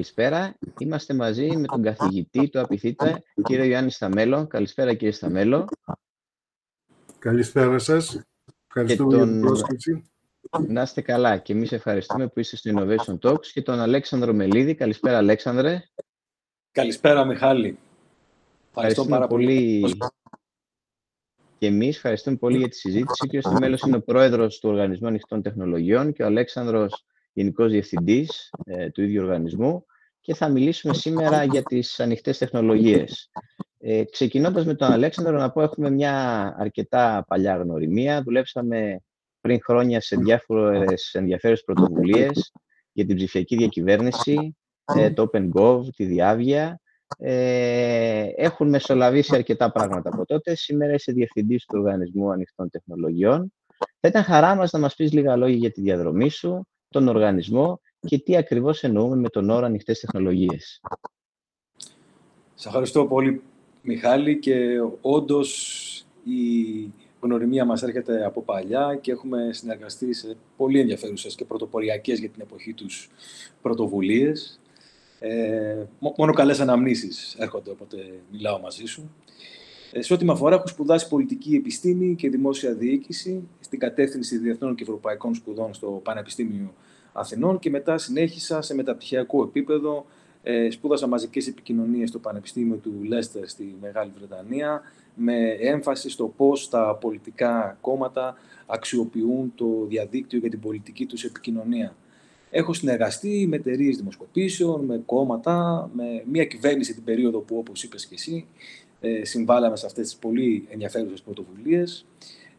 Καλησπέρα. Είμαστε μαζί με τον καθηγητή του Απιθύτα, κύριο Ιωάννη Σταμέλο. Καλησπέρα, κύριε Σταμέλο. Καλησπέρα σας. Ευχαριστούμε τον... για την πρόσκληση. Να είστε καλά και εμείς ευχαριστούμε που είστε στο Innovation Talks και τον Αλέξανδρο Μελίδη. Καλησπέρα, Αλέξανδρε. Καλησπέρα, Μιχάλη. Ευχαριστώ πάρα πολύ. Και εμείς ευχαριστούμε πολύ για τη συζήτηση. Και ο μέλος είναι ο πρόεδρος του Οργανισμού Ανοιχτών Τεχνολογιών και ο Αλέξανδρος Γενικός Διευθυντής ε, του ίδιου οργανισμού και θα μιλήσουμε σήμερα για τις ανοιχτές τεχνολογίες. Ε, ξεκινώντας με τον Αλέξανδρο, να πω έχουμε μια αρκετά παλιά γνωριμία. Δουλέψαμε πριν χρόνια σε διάφορες ενδιαφέρουσες πρωτοβουλίες για την ψηφιακή διακυβέρνηση, ε, το OpenGov, τη Διάβια. Ε, έχουν μεσολαβήσει αρκετά πράγματα από τότε. Σήμερα είσαι διευθυντής του Οργανισμού Ανοιχτών Τεχνολογιών. Θα ήταν χαρά μας να μας πεις λίγα λόγια για τη διαδρομή σου, τον οργανισμό και τι ακριβώς εννοούμε με τον όρο ανοιχτές τεχνολογίες. Σας ευχαριστώ πολύ, Μιχάλη, και όντως η γνωριμία μας έρχεται από παλιά και έχουμε συνεργαστεί σε πολύ ενδιαφέρουσες και πρωτοποριακές για την εποχή τους πρωτοβουλίες. Ε, μόνο καλές αναμνήσεις έρχονται όποτε μιλάω μαζί σου. Ε, σε ό,τι με αφορά, έχω σπουδάσει πολιτική επιστήμη και δημόσια διοίκηση στην κατεύθυνση διεθνών και ευρωπαϊκών σπουδών στο Πανεπιστήμιο Αθηνών και μετά συνέχισα σε μεταπτυχιακό επίπεδο. Ε, σπούδασα μαζικές επικοινωνίες στο Πανεπιστήμιο του Λέστερ στη Μεγάλη Βρετανία με έμφαση στο πώς τα πολιτικά κόμματα αξιοποιούν το διαδίκτυο για την πολιτική τους επικοινωνία. Έχω συνεργαστεί με εταιρείες δημοσκοπήσεων, με κόμματα, με μια κυβέρνηση την περίοδο που, όπως είπες και εσύ, ε, συμβάλαμε σε αυτές τις πολύ ενδιαφέρουσες πρωτοβουλίες,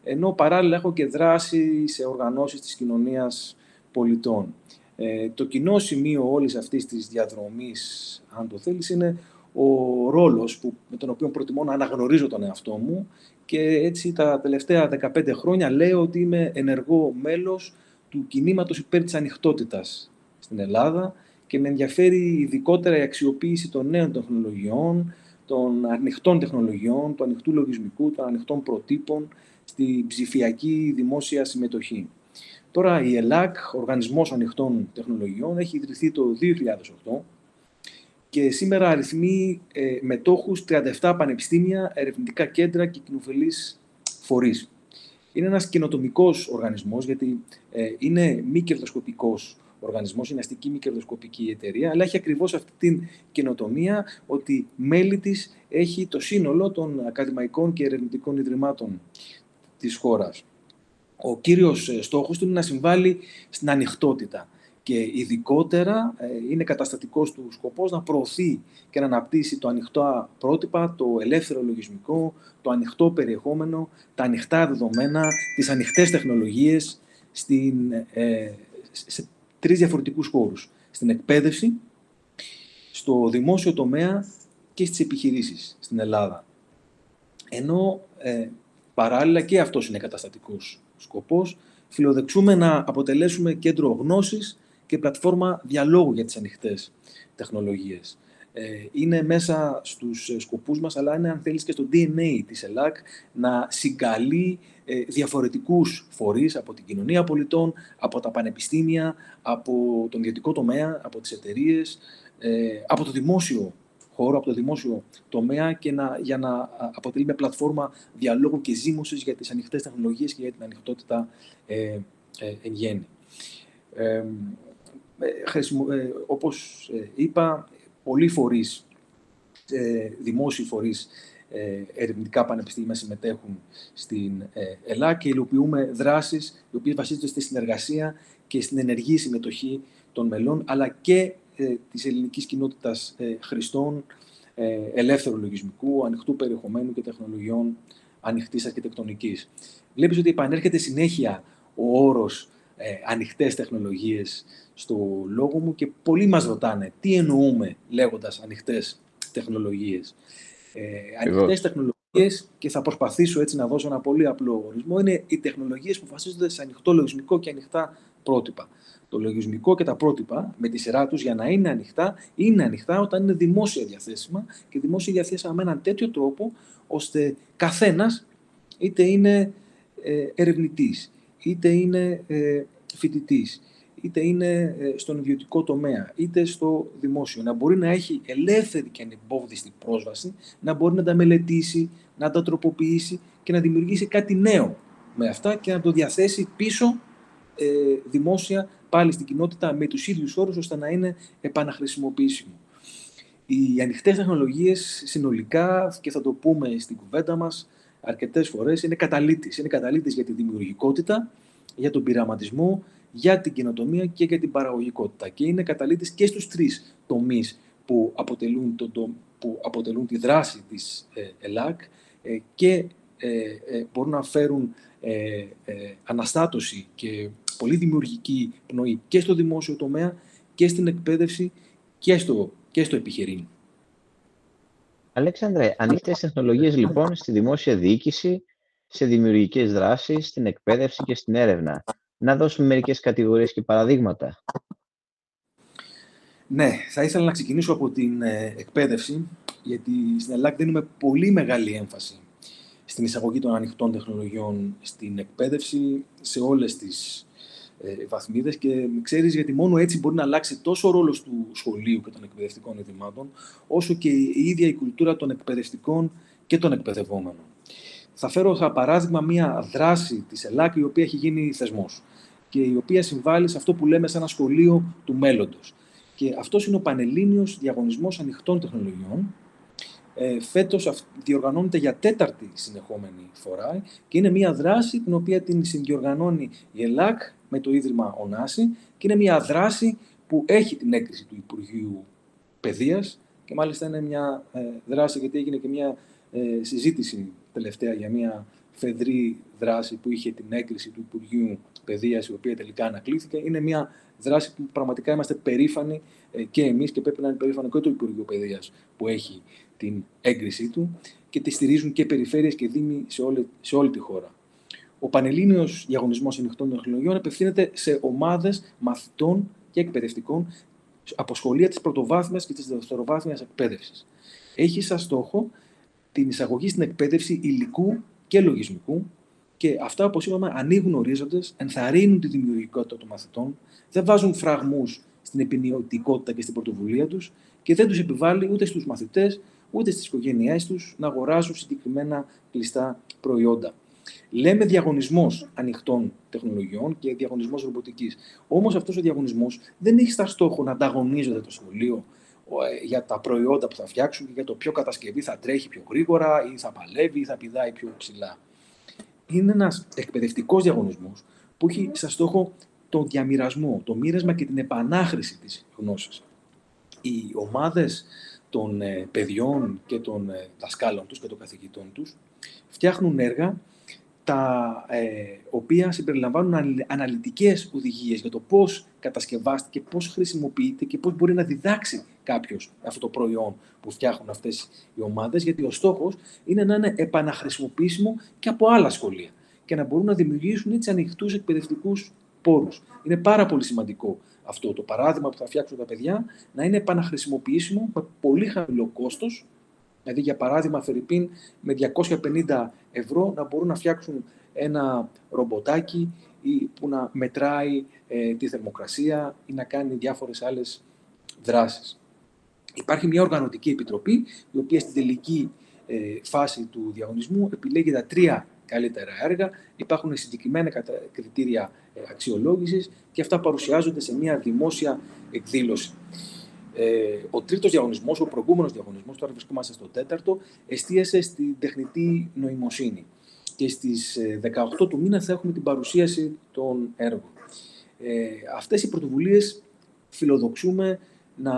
ενώ παράλληλα έχω και δράσει σε οργανώσεις της κοινωνίας πολιτών. Ε, το κοινό σημείο όλης αυτής της διαδρομής, αν το θέλεις, είναι ο ρόλος που, με τον οποίο προτιμώ να αναγνωρίζω τον εαυτό μου και έτσι τα τελευταία 15 χρόνια λέω ότι είμαι ενεργό μέλος του κινήματος υπέρ της ανοιχτότητας στην Ελλάδα και με ενδιαφέρει ειδικότερα η αξιοποίηση των νέων τεχνολογιών, των ανοιχτών τεχνολογιών, του ανοιχτού λογισμικού, των ανοιχτών προτύπων στη ψηφιακή δημόσια συμμετοχή. Τώρα η ΕΛΑΚ, Οργανισμός Ανοιχτών Τεχνολογιών, έχει ιδρυθεί το 2008 και σήμερα αριθμεί ε, μετόχους 37 πανεπιστήμια, ερευνητικά κέντρα και κοινοφελείς φορείς. Είναι ένας καινοτομικός οργανισμός, γιατί ε, είναι μη κερδοσκοπικός οργανισμός, είναι αστική μη κερδοσκοπική εταιρεία, αλλά έχει ακριβώς αυτή την καινοτομία ότι μέλη της έχει το σύνολο των ακαδημαϊκών και ερευνητικών ιδρυμάτων της χώρας. Ο κύριος ε, στόχος του είναι να συμβάλλει στην ανοιχτότητα και ειδικότερα ε, είναι καταστατικός του σκοπός να προωθεί και να αναπτύσσει το ανοιχτό πρότυπα, το ελεύθερο λογισμικό, το ανοιχτό περιεχόμενο, τα ανοιχτά δεδομένα, τις ανοιχτές τεχνολογίες στην, ε, σε τρεις διαφορετικούς χώρους. Στην εκπαίδευση, στο δημόσιο τομέα και στις επιχειρήσεις στην Ελλάδα. Ενώ ε, παράλληλα και αυτός είναι καταστατικός σκοπός, φιλοδεξούμε να αποτελέσουμε κέντρο γνώσης και πλατφόρμα διαλόγου για τις ανοιχτές τεχνολογίες. Ε, είναι μέσα στους ε, σκοπούς μας, αλλά είναι, αν θέλεις, και στο DNA της ΕΛΑΚ να συγκαλεί ε, διαφορετικούς φορείς από την κοινωνία πολιτών, από τα πανεπιστήμια, από τον ιδιωτικό τομέα, από τις εταιρείες, από το δημόσιο χώρο, από το δημόσιο τομέα και να, για να αποτελεί μια πλατφόρμα διαλόγου και ζήμωσης για τις ανοιχτές τεχνολογίες και για την ανοιχτότητα ε, εν γέννη. Ε, ε, όπως ε, είπα, πολλοί φορείς, δημόσιοι φορείς, ερευνητικά πανεπιστήμια συμμετέχουν στην Ελλάδα και υλοποιούμε δράσεις οι οποίες βασίζονται στη συνεργασία και στην ενεργή συμμετοχή των μελών, αλλά και της ελληνικής κοινότητας χρηστών, ελεύθερου λογισμικού, ανοιχτού περιεχομένου και τεχνολογιών ανοιχτής αρχιτεκτονικής. Βλέπεις ότι επανέρχεται συνέχεια ο όρος ε, ανοιχτές τεχνολογίες στο λόγο μου και πολλοί μας ρωτάνε τι εννοούμε λέγοντας ανοιχτές τεχνολογίες. Ε, ανοιχτές τεχνολογίες και θα προσπαθήσω έτσι να δώσω ένα πολύ απλό ορισμό είναι οι τεχνολογίες που βασίζονται σε ανοιχτό λογισμικό και ανοιχτά πρότυπα. Το λογισμικό και τα πρότυπα με τη σειρά τους για να είναι ανοιχτά είναι ανοιχτά όταν είναι δημόσια διαθέσιμα και δημόσια διαθέσιμα με έναν τέτοιο τρόπο ώστε καθένας είτε είναι ε, ερευνητής είτε είναι ε, φοιτητής, είτε είναι ε, στον ιδιωτικό τομέα, είτε στο δημόσιο, να μπορεί να έχει ελεύθερη και ανεμπόδιστη πρόσβαση, να μπορεί να τα μελετήσει, να τα τροποποιήσει και να δημιουργήσει κάτι νέο με αυτά και να το διαθέσει πίσω ε, δημόσια πάλι στην κοινότητα με τους ίδιους όρους ώστε να είναι επαναχρησιμοποιήσιμο. Οι ανοιχτές τεχνολογίες συνολικά, και θα το πούμε στην κουβέντα μας αρκετές φορές, είναι καταλήτης. Είναι καταλήτης για τη δημιουργικότητα, για τον πειραματισμό, για την κοινοτομία και για την παραγωγικότητα. Και είναι καταλήτης και στους τρεις τομείς που αποτελούν, το, που αποτελούν τη δράση της ε, ΕΛΑΚ ε, και ε, μπορούν να φέρουν αναστάτωση και πολύ δημιουργική πνοή και στο δημόσιο τομέα και στην εκπαίδευση και στο, και στο επιχειρήν. Αλέξανδρε, ανοιχτές τεχνολογίες λοιπόν στη δημόσια διοίκηση, σε δημιουργικές δράσεις, στην εκπαίδευση και στην έρευνα. Να δώσουμε μερικές κατηγορίες και παραδείγματα. Ναι, θα ήθελα να ξεκινήσω από την ε, εκπαίδευση, γιατί στην Ελλάδα δίνουμε πολύ μεγάλη έμφαση στην εισαγωγή των ανοιχτών τεχνολογιών στην εκπαίδευση σε όλες τις ε, βαθμίδες και ξέρεις γιατί μόνο έτσι μπορεί να αλλάξει τόσο ο ρόλος του σχολείου και των εκπαιδευτικών ειδημάτων, όσο και η ίδια η κουλτούρα των εκπαιδευτικών και των εκπαιδευόμενων. Θα φέρω σαν παράδειγμα μία δράση της ΕΛΑΚ η οποία έχει γίνει θεσμός και η οποία συμβάλλει σε αυτό που λέμε σε ένα σχολείο του μέλλοντος. Και αυτός είναι ο Πανελλήνιος Διαγωνισμός Ανοιχτών Τεχνολογιών, ε, φέτος διοργανώνεται για τέταρτη συνεχόμενη φορά και είναι μια δράση την οποία την συνδιοργανώνει η ΕΛΑΚ με το Ίδρυμα Ονάση και είναι μια δράση που έχει την έγκριση του Υπουργείου Παιδείας και μάλιστα είναι μια ε, δράση γιατί έγινε και μια ε, συζήτηση τελευταία για μια φεδρή δράση που είχε την έγκριση του Υπουργείου Παιδείας η οποία τελικά ανακλήθηκε. Είναι μια δράση που πραγματικά είμαστε περήφανοι ε, και εμείς και πρέπει να είναι περήφανο και το Υπουργείο Παιδείας που έχει την έγκρισή του και τη στηρίζουν και περιφέρειες και δήμοι σε όλη, σε όλη τη χώρα. Ο Πανελλήνιος Διαγωνισμός Ανοιχτών Τεχνολογιών απευθύνεται σε ομάδες μαθητών και εκπαιδευτικών από σχολεία της πρωτοβάθμιας και της δευτεροβάθμιας εκπαίδευσης. Έχει σαν στόχο την εισαγωγή στην εκπαίδευση υλικού και λογισμικού και αυτά, όπως είπαμε, ανοίγουν ορίζοντες, ενθαρρύνουν τη δημιουργικότητα των μαθητών, δεν βάζουν φραγμούς στην επινοιωτικότητα και στην πρωτοβουλία τους και δεν τους επιβάλλει ούτε στους μαθητές ούτε στις οικογένειές τους να αγοράζουν συγκεκριμένα κλειστά προϊόντα. Λέμε διαγωνισμός ανοιχτών τεχνολογιών και διαγωνισμός ρομποτικής. Όμως αυτός ο διαγωνισμός δεν έχει σαν στόχο να ανταγωνίζονται το σχολείο ε, για τα προϊόντα που θα φτιάξουν και για το ποιο κατασκευή θα τρέχει πιο γρήγορα ή θα παλεύει ή θα πηδάει πιο ψηλά. Είναι ένας εκπαιδευτικός διαγωνισμός που έχει σαν στόχο τον διαμοιρασμό, το μοίρασμα και την επανάχρηση της γνώσης. Οι ομάδες των ε, παιδιών και των ε, δασκάλων τους και των καθηγητών τους φτιάχνουν έργα τα ε, οποία συμπεριλαμβάνουν αναλυτικές οδηγίες για το πώς κατασκευάστηκε, πώς χρησιμοποιείται και πώς μπορεί να διδάξει κάποιος αυτό το προϊόν που φτιάχνουν αυτές οι ομάδες, γιατί ο στόχος είναι να είναι επαναχρησιμοποιήσιμο και από άλλα σχολεία και να μπορούν να δημιουργήσουν έτσι ανοιχτούς εκπαιδευτικούς πόρους. Είναι πάρα πολύ σημαντικό αυτό το παράδειγμα που θα φτιάξουν τα παιδιά να είναι επαναχρησιμοποιήσιμο με πολύ χαμηλό κόστος Δηλαδή, για παράδειγμα, Φερρυπίν με 250 ευρώ να μπορούν να φτιάξουν ένα ρομποτάκι ή που να μετράει ε, τη θερμοκρασία ή να κάνει διάφορες άλλες δράσεις. Υπάρχει μια οργανωτική επιτροπή, η οποία στην τελική ε, φάση του διαγωνισμού επιλέγει τα τρία καλύτερα έργα. Υπάρχουν συγκεκριμένα κριτήρια ε, αξιολόγησης και αυτά παρουσιάζονται σε μια δημόσια εκδήλωση. Ε, ο τρίτος διαγωνισμός, ο προηγούμενος διαγωνισμός, τώρα βρισκόμαστε στο τέταρτο, εστίασε στην τεχνητή νοημοσύνη. Και στις 18 ε, του μήνα θα έχουμε την παρουσίαση των έργων. Ε, αυτές οι πρωτοβουλίες φιλοδοξούμε να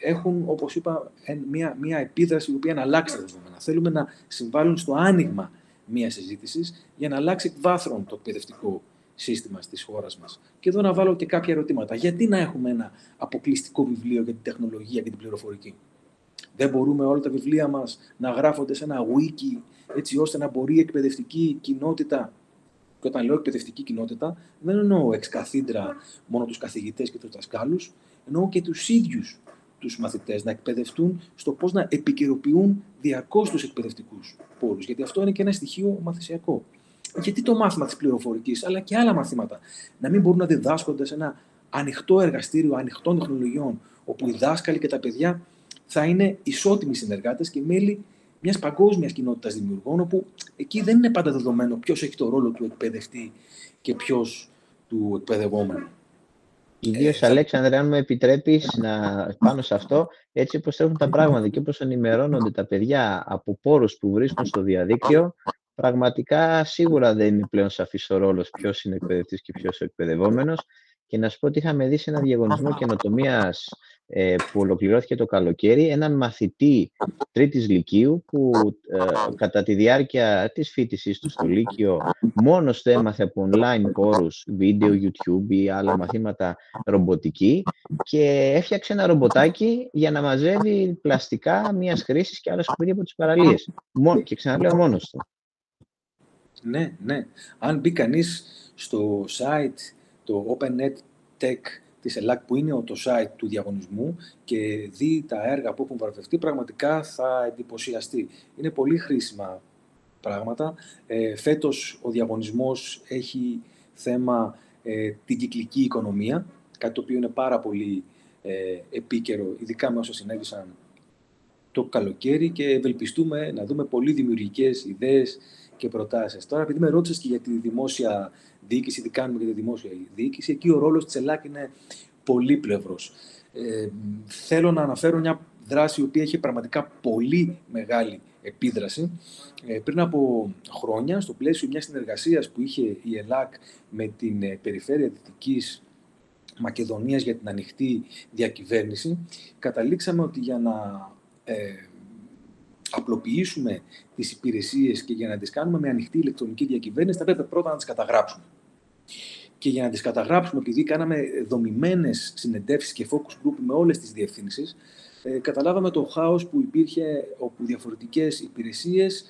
έχουν, όπως είπα, μια, μια επίδραση η οποία να αλλάξει τα δεδομένα. Θέλουμε να συμβάλλουν στο άνοιγμα μιας συζήτησης για να αλλάξει βάθρον το εκπαιδευτικό σύστημα στις χώρας μας. Και εδώ να βάλω και κάποια ερωτήματα. Γιατί να έχουμε ένα αποκλειστικό βιβλίο για την τεχνολογία και την πληροφορική; Δεν μπορούμε όλα τα βιβλία μας να γράφονται σε ένα wiki έτσι ώστε να μπορεί η εκπαιδευτική κοινότητα και όταν λέω εκπαιδευτική κοινότητα, δεν εννοώ εξ καθήντρα μόνο τους καθηγητές και τους δασκάλους, εννοώ και τους ίδιους τους μαθητές να εκπαιδευτούν στο πώς να επικαιροποιούν διαρκώς τους εκπαιδευτικούς πόρους. Γιατί αυτό είναι και ένα στοιχείο μαθησιακό γιατί το μάθημα της πληροφορικής, αλλά και άλλα μαθήματα, να μην μπορούν να διδάσκονται σε ένα ανοιχτό εργαστήριο ανοιχτών τεχνολογιών, όπου οι δάσκαλοι και τα παιδιά θα είναι ισότιμοι συνεργάτες και μέλη μιας παγκόσμιας κοινότητας δημιουργών, όπου εκεί δεν είναι πάντα δεδομένο ποιος έχει το ρόλο του εκπαιδευτή και ποιος του εκπαιδευόμενου. Ιδίω, ε, Αλέξανδρε, αν με επιτρέπεις να πάνω σε αυτό, έτσι όπως έχουν τα πράγματα και όπως ενημερώνονται τα παιδιά από πόρους που βρίσκουν στο διαδίκτυο, πραγματικά σίγουρα δεν είναι πλέον σαφής ο ρόλος ποιος είναι εκπαιδευτής και ποιος ο εκπαιδευόμενος. Και να σου πω ότι είχαμε δει σε ένα διαγωνισμό καινοτομίας ε, που ολοκληρώθηκε το καλοκαίρι, έναν μαθητή τρίτης λυκείου που ε, κατά τη διάρκεια της φοιτησής του στο Λύκειο μόνος του έμαθε από online πόρους, βίντεο, YouTube ή άλλα μαθήματα ρομποτική και έφτιαξε ένα ρομποτάκι για να μαζεύει πλαστικά μίας χρήσης και άλλα σκουπίδια από τις παραλίες. Και ξαναλέω μόνος του. Ναι, ναι. Αν μπει κανείς στο site, το OpenNet Tech της ΕΛΑΚ που είναι το site του διαγωνισμού και δει τα έργα που έχουν βραβευτεί, πραγματικά θα εντυπωσιαστεί. Είναι πολύ χρήσιμα πράγματα. Ε, φέτος ο διαγωνισμός έχει θέμα ε, την κυκλική οικονομία, κάτι το οποίο είναι πάρα πολύ ε, επίκαιρο, ειδικά με όσα συνέβησαν το καλοκαίρι και ευελπιστούμε να δούμε πολύ δημιουργικές ιδέες και προτάσεις. Τώρα, επειδή με ρώτησες και για τη δημόσια διοίκηση, τι κάνουμε για τη δημόσια διοίκηση, εκεί ο ρόλος της ΕΛΑΚ είναι πολύπλευρος. Ε, θέλω να αναφέρω μια δράση η οποία έχει πραγματικά πολύ μεγάλη επίδραση. Ε, πριν από χρόνια, στο πλαίσιο μιας συνεργασίας που είχε η ΕΛΑΚ με την ε, Περιφέρεια Δυτικής Μακεδονίας για την ανοιχτή διακυβέρνηση, καταλήξαμε ότι για να ε, απλοποιήσουμε τις υπηρεσίες και για να τις κάνουμε με ανοιχτή ηλεκτρονική διακυβέρνηση, θα πρέπει πρώτα να τις καταγράψουμε. Και για να τις καταγράψουμε, επειδή κάναμε δομημένες συνεντεύξεις και focus group με όλες τις διευθύνσεις, ε, καταλάβαμε το χάος που υπήρχε όπου διαφορετικές υπηρεσίες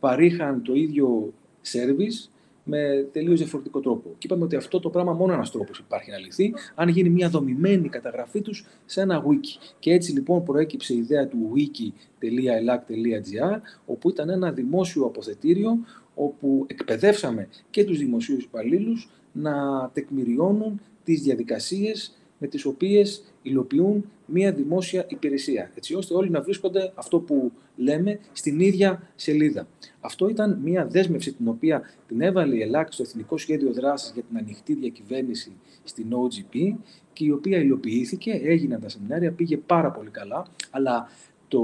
παρήχαν το ίδιο service με τελείως διαφορετικό τρόπο. Και είπαμε ότι αυτό το πράγμα μόνο ένας τρόπος υπάρχει να λυθεί, αν γίνει μια δομημένη καταγραφή τους σε ένα wiki. Και έτσι λοιπόν προέκυψε η ιδέα του wiki.elac.gr, όπου ήταν ένα δημόσιο αποθετήριο όπου εκπαιδεύσαμε και τους δημοσίους υπαλλήλους να τεκμηριώνουν τις διαδικασίες με τις οποίες υλοποιούν μία δημόσια υπηρεσία, έτσι ώστε όλοι να βρίσκονται αυτό που λέμε στην ίδια σελίδα. Αυτό ήταν μία δέσμευση την οποία την έβαλε η ΕΛΑΚ στο Εθνικό Σχέδιο Δράσης για την Ανοιχτή Διακυβέρνηση στην OGP και η οποία υλοποιήθηκε, έγιναν τα σεμινάρια, πήγε πάρα πολύ καλά, αλλά το,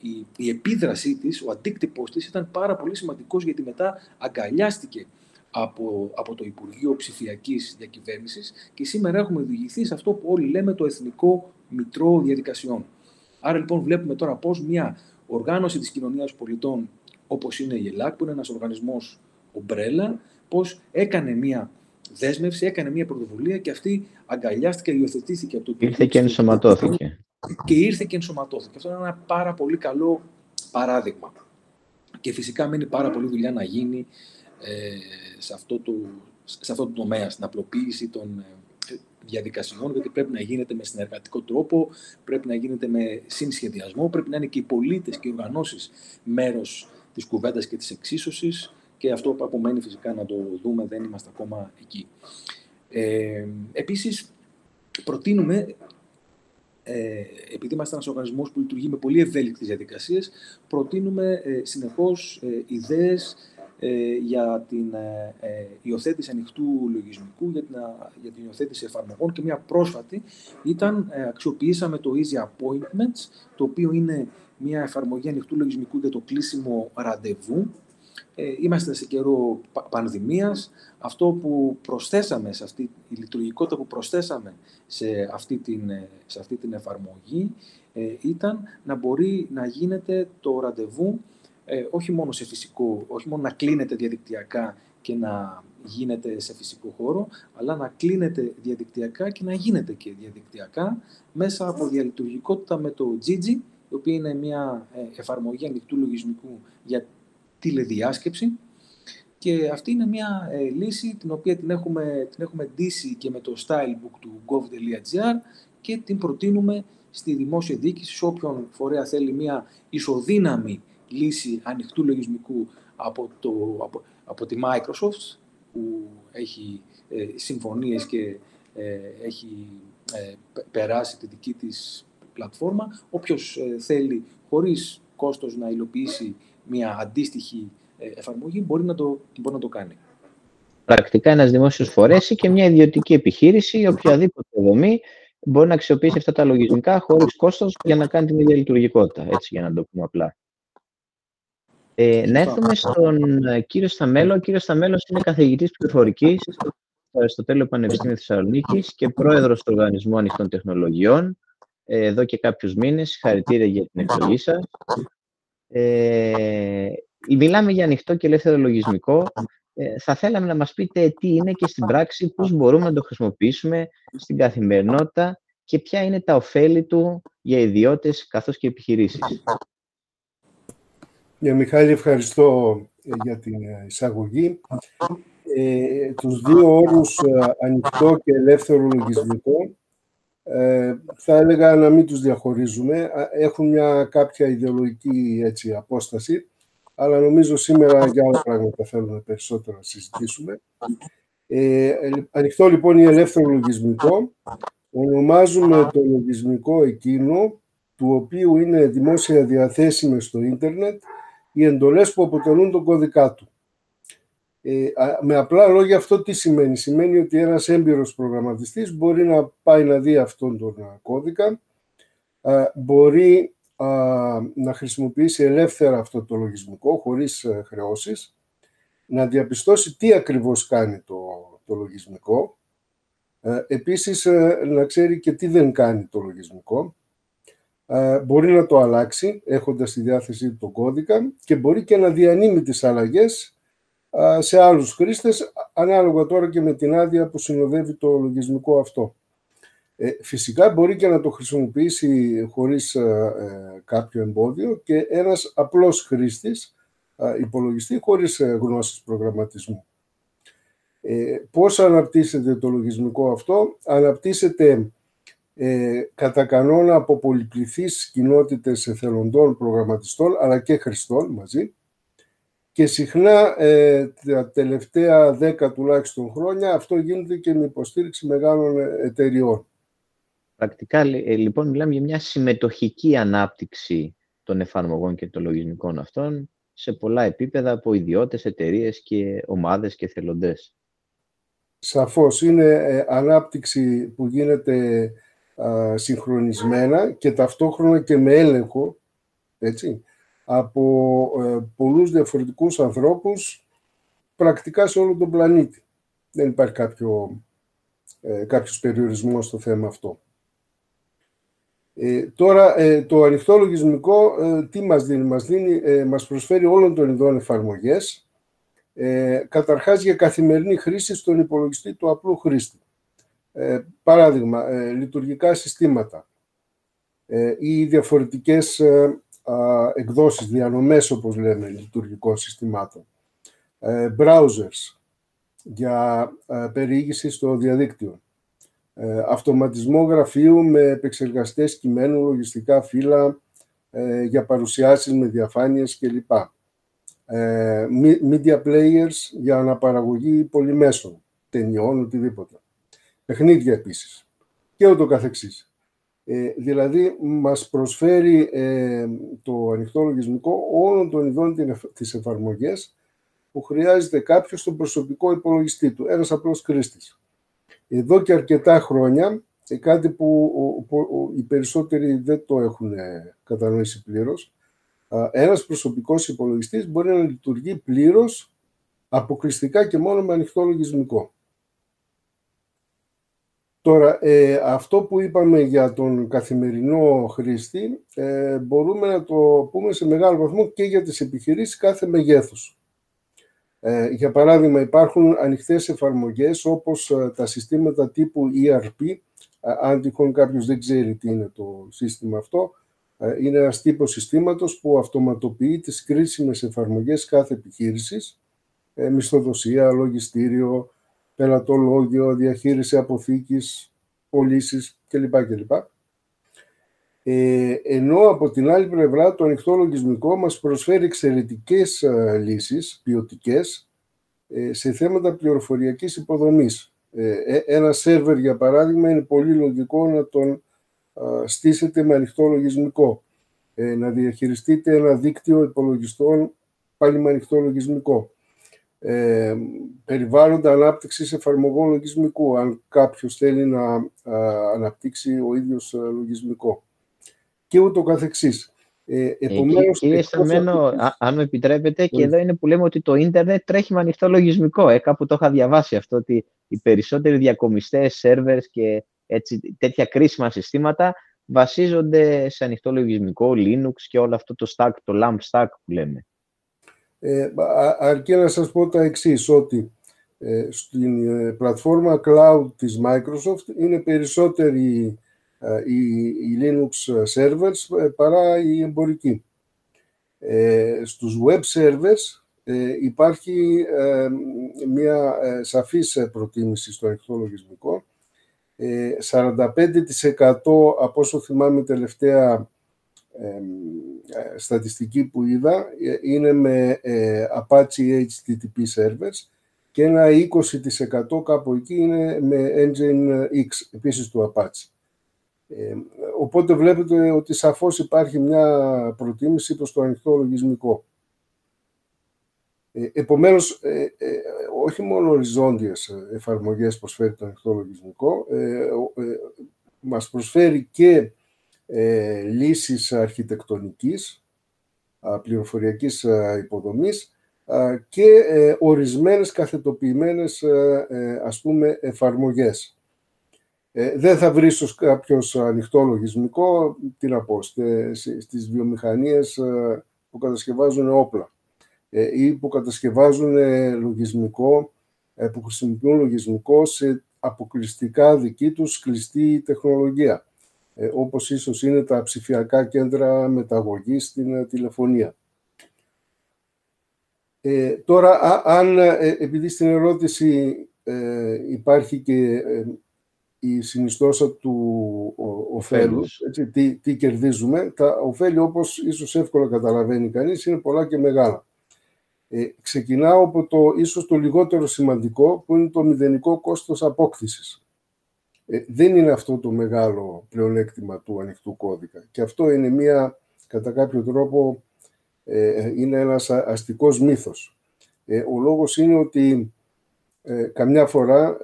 η, η επίδρασή της, ο αντίκτυπος της ήταν πάρα πολύ σημαντικός γιατί μετά αγκαλιάστηκε από, από το Υπουργείο Ψηφιακής Διακυβέρνησης και σήμερα έχουμε οδηγηθεί σε αυτό που όλοι λέμε το Εθνικό Μητρό Διαδικασιών. Άρα λοιπόν βλέπουμε τώρα πώς μια οργάνωση της κοινωνίας πολιτών όπως είναι η ΕΛΑΚ, που είναι ένας οργανισμός ομπρέλα, πώς έκανε μια δέσμευση, έκανε μια πρωτοβουλία και αυτή αγκαλιάστηκε, υιοθετήθηκε από το Ήρθε και ενσωματώθηκε. Και ήρθε και ενσωματώθηκε. Αυτό είναι ένα πάρα πολύ καλό παράδειγμα. Και φυσικά μένει πάρα πολύ δουλειά να γίνει ε, σε, αυτό το, σε αυτό το τομέα, στην απλοποίηση των ε, διαδικασιών, γιατί πρέπει να γίνεται με συνεργατικό τρόπο, πρέπει να γίνεται με συνσχεδιασμό, πρέπει να είναι και οι πολίτες και οι οργανώσεις μέρος της κουβέντας και της εξίσωσης και αυτό που απομένει φυσικά να το δούμε, δεν είμαστε ακόμα εκεί. Ε, επίσης, προτείνουμε ε, επειδή είμαστε ένας οργανισμός που λειτουργεί με πολύ ευέλικτες διαδικασίες, προτείνουμε ε, συνεχώς ε, ιδέες ε, για την ε, ε, υιοθέτηση ανοιχτού λογισμικού, για την, για την υιοθέτηση εφαρμογών και μια πρόσφατη ήταν, αξιοποιήσαμε το Easy Appointments, το οποίο είναι μια εφαρμογή ανοιχτού λογισμικού για το κλείσιμο ραντεβού. είμαστε σε καιρό πανδημίας. Αυτό που προσθέσαμε σε αυτή, η λειτουργικότητα που προσθέσαμε σε αυτή την, σε αυτή την εφαρμογή ήταν να μπορεί να γίνεται το ραντεβού ε, όχι μόνο σε φυσικό, όχι μόνο να κλείνεται διαδικτυακά και να γίνεται σε φυσικό χώρο, αλλά να κλείνεται διαδικτυακά και να γίνεται και διαδικτυακά μέσα από διαλειτουργικότητα με το Gigi, η οποία είναι μια ε, εφαρμογή ανοιχτού λογισμικού για τηλεδιάσκεψη. Και αυτή είναι μια ε, λύση την οποία την έχουμε, την έχουμε ντύσει και με το stylebook του gov.gr και την προτείνουμε στη δημόσια διοίκηση, σε όποιον φορέα θέλει μια ισοδύναμη λύση ανοιχτού λογισμικού από, το, από, από τη Microsoft που έχει ε, συμφωνίες και έχει περάσει τη δική της πλατφόρμα. Όποιος θέλει χωρίς κόστος να υλοποιήσει μια αντίστοιχη εφαρμογή μπορεί να το, μπορεί να το κάνει. Πρακτικά ένας δημόσιος φορέας και μια ιδιωτική επιχείρηση ή οποιαδήποτε δομή μπορεί να αξιοποιήσει αυτά τα λογισμικά χωρίς κόστος για να κάνει την ίδια λειτουργικότητα, έτσι για να το πούμε απλά. Ε, να έρθουμε στον ε, κύριο Σταμέλο. Ο κύριος Σταμέλος είναι καθηγητής πληροφορικής στο Αριστοτέλειο Πανεπιστήμιο Θεσσαλονίκης και πρόεδρος του Οργανισμού Ανοιχτών Τεχνολογιών ε, εδώ και κάποιους μήνες. Συγχαρητήρια για την εκλογή σας. Ε, μιλάμε για ανοιχτό και ελεύθερο λογισμικό. Ε, θα θέλαμε να μας πείτε τι είναι και στην πράξη, πώς μπορούμε να το χρησιμοποιήσουμε στην καθημερινότητα και ποια είναι τα ωφέλη του για ιδιώτες καθώς και επιχειρήσεις. Για Μιχάλη, ευχαριστώ ε, για την ε, εισαγωγή. Ε, τους δύο όρους ανοιχτό και ελεύθερο λογισμικό ε, θα έλεγα να μην τους διαχωρίζουμε. Έχουν μια κάποια ιδεολογική έτσι, απόσταση αλλά νομίζω σήμερα για άλλα πράγματα θέλουμε περισσότερο να συζητήσουμε. Ε, ανοιχτό λοιπόν ή ελεύθερο λογισμικό. Ονομάζουμε το λογισμικό εκείνο του οποίου είναι δημόσια διαθέσιμο στο ίντερνετ οι εντολές που αποτελούν τον κώδικά του. Ε, με απλά λόγια αυτό τι σημαίνει. Σημαίνει ότι ένας έμπειρος προγραμματιστής μπορεί να πάει να δει αυτόν τον κώδικα, μπορεί να χρησιμοποιήσει ελεύθερα αυτό το λογισμικό, χωρίς ε, χρεώσεις, να διαπιστώσει τι ακριβώς κάνει το, το λογισμικό, ε, επίσης ε, να ξέρει και τι δεν κάνει το λογισμικό, μπορεί να το αλλάξει έχοντας στη διάθεσή του τον κώδικα και μπορεί και να διανύμει τις αλλαγές σε άλλους χρήστες, ανάλογα τώρα και με την άδεια που συνοδεύει το λογισμικό αυτό. Ε, φυσικά μπορεί και να το χρησιμοποιήσει χωρίς ε, ε, κάποιο εμπόδιο και ένας απλός χρήστης υπολογιστή χωρίς γνώσεις προγραμματισμού. Ε, πώς αναπτύσσεται το λογισμικό αυτό; Αναπτύσσεται ε, κατά κανόνα από πολυπληθείς κοινότητες εθελοντών προγραμματιστών αλλά και χρηστών μαζί και συχνά τα τελευταία δέκα τουλάχιστον χρόνια αυτό γίνεται και με υποστήριξη μεγάλων εταιριών. Πρακτικά, ε, λοιπόν, μιλάμε για μια συμμετοχική ανάπτυξη των εφαρμογών και των λογισμικών αυτών σε πολλά επίπεδα από ιδιώτες, εταιρείες και ομάδες και θελοντές. Σαφώς. Είναι ε, ανάπτυξη που γίνεται συγχρονισμένα και ταυτόχρονα και με έλεγχο, έτσι, από ε, πολλούς διαφορετικούς ανθρώπους πρακτικά σε όλο τον πλανήτη. Δεν υπάρχει κάποιο, ε, κάποιος περιορισμός στο θέμα αυτό. Ε, τώρα, ε, το ανοιχτό λογισμικό ε, τι μας δίνει; Μας, δίνει, ε, μας προσφέρει όλων των ειδών εφαρμογές, ε, καταρχάς για καθημερινή χρήση στον υπολογιστή του απλού χρήστη. Ε, παράδειγμα, λειτουργικά συστήματα ή διαφορετικές εκδόσεις, διανομές όπως λέμε, λειτουργικών συστημάτων. browsers για περιήγηση στο διαδίκτυο ε, αυτοματισμό γραφείου με επεξεργαστές κειμένου, λογιστικά φύλλα ε, για παρουσιάσεις με διαφάνειες κλπ. Ε, media players για αναπαραγωγή πολυμέσων, ταινιών, οτιδήποτε. Παιχνίδια επίσης και ούτω καθεξής. Ε, δηλαδή, μας προσφέρει ε, το ανοιχτό λογισμικό όλων των ειδών της εφαρμογές που χρειάζεται κάποιος στον προσωπικό υπολογιστή του, ένας απλός χρήστης. Εδώ και αρκετά χρόνια, κάτι που, οι περισσότεροι δεν το έχουν ε, κατανοήσει πλήρως, ένας προσωπικός υπολογιστής μπορεί να λειτουργεί πλήρως, αποκλειστικά και μόνο με ανοιχτό λογισμικό. Τώρα, ε, αυτό που είπαμε για τον καθημερινό χρήστη, ε, μπορούμε να το πούμε σε μεγάλο βαθμό και για τις επιχειρήσεις κάθε μεγέθους. Ε, για παράδειγμα, υπάρχουν ανοιχτές εφαρμογές όπως ε, τα συστήματα τύπου ERP, ε, αν τυχόν κάποιος δεν ξέρει τι είναι το σύστημα αυτό, είναι ένας τύπος συστήματος που αυτοματοποιεί τις κρίσιμες εφαρμογές κάθε επιχείρησης, μισθοδοσία, λογιστήριο, πελατολόγιο, διαχείριση αποθήκης, πωλήσεις κλπ. κλπ. Ε, ενώ από την άλλη πλευρά το ανοιχτό λογισμικό μας προσφέρει εξαιρετικές λύσεις ποιοτικές ε, σε θέματα πληροφοριακής υποδομής. Ένα σερβερ, για παράδειγμα, είναι πολύ λογικό να τον στήσετε με ανοιχτό λογισμικό. Να διαχειριστείτε ένα δίκτυο υπολογιστών πάλι με ανοιχτό λογισμικό. Ε, περιβάλλοντα ανάπτυξης εφαρμογών λογισμικού, αν κάποιος θέλει να αναπτύξει ο ίδιος λογισμικό. Και ούτω καθεξής. Ε, επομένως, κύριε Σταμένο, αν μου επιτρέπετε, και εδώ είναι που λέμε ότι το ίντερνετ τρέχει με ανοιχτό λογισμικό. Ε, κάπου το είχα διαβάσει αυτό, ότι οι περισσότεροι διακομιστές, σερβέρς και έτσι, τέτοια κρίσιμα συστήματα βασίζονται σε ανοιχτό λογισμικό, Linux και όλο αυτό το stack, το LAMP stack που λέμε. Ε, αρκεί να σας πω τα εξής, ότι ε, στην ε, πλατφόρμα cloud της Microsoft είναι περισσότεροι ε, οι, Linux servers παρά οι εμπορικοί. στους web servers υπάρχει μια σαφής προτίμηση στο ανοιχτό λογισμικό. 45% από όσο θυμάμαι τελευταία στατιστική που είδα ε, είναι με ε, Apache HTTP servers και ένα 20% κάπου εκεί είναι με Engine X, επίσης του Apache. Ε, οπότε βλέπετε ότι σαφώς υπάρχει μια προτίμηση προς το ανοιχτό λογισμικό. Ε, επομένως, όχι μόνο οριζόντιες εφαρμογές προσφέρει το ανοιχτό λογισμικό, μας προσφέρει και ε, λύσεις αρχιτεκτονικής, πληροφοριακής υποδομής και ε, ορισμένες καθετοποιημένες ε, ας πούμε εφαρμογές. Δεν θα βρεις στους κάποιος ανοιχτό λογισμικό, τι να πω, στις βιομηχανίες που κατασκευάζουν όπλα ή που κατασκευάζουν λογισμικό, που χρησιμοποιούν λογισμικό σε αποκλειστικά δική τους κλειστή τεχνολογία ε, όπως ίσως είναι τα ψηφιακά κέντρα μεταγωγής στην ε, τηλεφωνία. Ε, τώρα, αν ε, επειδή στην ερώτηση υπάρχει και η συνιστόσα του ωφέλους, έτσι, τι, τι κερδίζουμε, τα ωφέλη όπως ίσως εύκολα καταλαβαίνει κανείς είναι πολλά και μεγάλα. Ε, ξεκινάω από το ίσως το λιγότερο σημαντικό που είναι το μηδενικό κόστος απόκτησης. Ε, δεν είναι αυτό το μεγάλο πλεονέκτημα του ανοιχτού κώδικα. Και αυτό είναι μια, κατά κάποιο τρόπο, ε, είναι ένας αστικός μύθος. Ε, ο λόγος είναι ότι καμιά φορά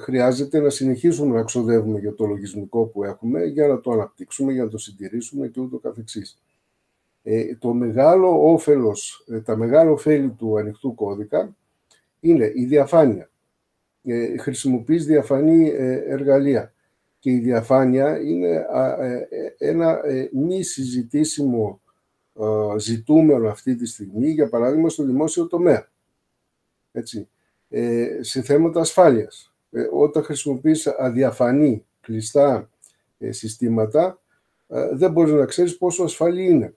χρειάζεται να συνεχίσουμε να ξοδεύουμε για το λογισμικό που έχουμε για να το αναπτύξουμε, για να το συντηρήσουμε και ούτω καθεξής. το μεγάλο όφελος, τα μεγάλα ωφέλη του ανοιχτού κώδικα είναι η διαφάνεια ε, χρησιμοποιείς διαφανή ε, εργαλεία. Και η διαφάνεια είναι ε, ένα μη συζητήσιμο ζητούμενο αυτή τη στιγμή, για παράδειγμα στο δημόσιο τομέα. Έτσι. σε θέματα ασφάλειας. Όταν χρησιμοποιείς αδιαφανή, κλειστά συστήματα, δεν μπορείς να ξέρεις πόσο ασφαλή είναι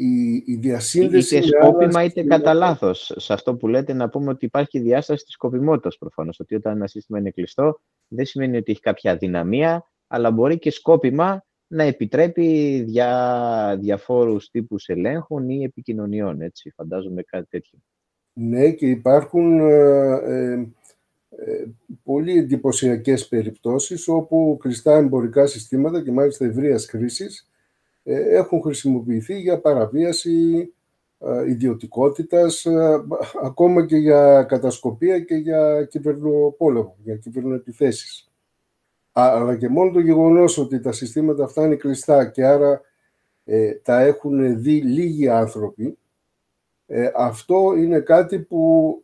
η, η διασύνδεση... Είτε σκόπιμα είτε κατά λάθος. Σε αυτό που λέτε να πούμε ότι υπάρχει διάσταση της σκοπιμότητας προφανώς. Ότι όταν ένα σύστημα είναι κλειστό δεν σημαίνει ότι έχει κάποια δυναμία, αλλά μπορεί και σκόπιμα να επιτρέπει δια, διαφόρους τύπους ελέγχων ή επικοινωνιών. Έτσι, φαντάζομαι κάτι τέτοιο. Ναι, και υπάρχουν ε, ε, ε πολύ εντυπωσιακές περιπτώσεις όπου κλειστά εμπορικά συστήματα και μάλιστα ευρείας χρήσης ε, έχουν χρησιμοποιηθεί για παραβίαση ε, ιδιωτικότητας, ε, ακόμα και για κατασκοπία και για κυβερνοπόλεμο, για κυβερνοεπιθέσεις. Αλλά και μόνο το γεγονός ότι τα συστήματα αυτά είναι κλειστά και άρα τα έχουν δει λίγοι άνθρωποι, αυτό είναι κάτι που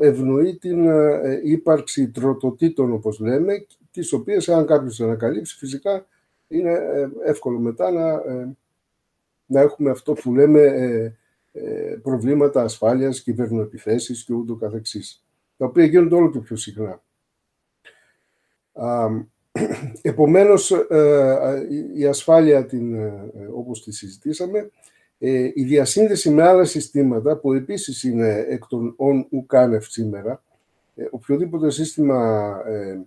ευνοεί την ύπαρξη τροτοτήτων, όπως λέμε, τις οποίες αν κάποιος ανακαλύψει φυσικά είναι ε, εύκολο μετά να, ε, να έχουμε αυτό που λέμε ε, προβλήματα ασφάλειας, κυβερνοεπιθέσεις και ούτω καθεξής, τα οποία γίνονται όλο και πιο συχνά. Επομένως, η ασφάλεια, την, όπως τη συζητήσαμε, η διασύνδεση με άλλα συστήματα, που επίσης είναι εκ των on ουκάνευ σήμερα, οποιοδήποτε σύστημα ε,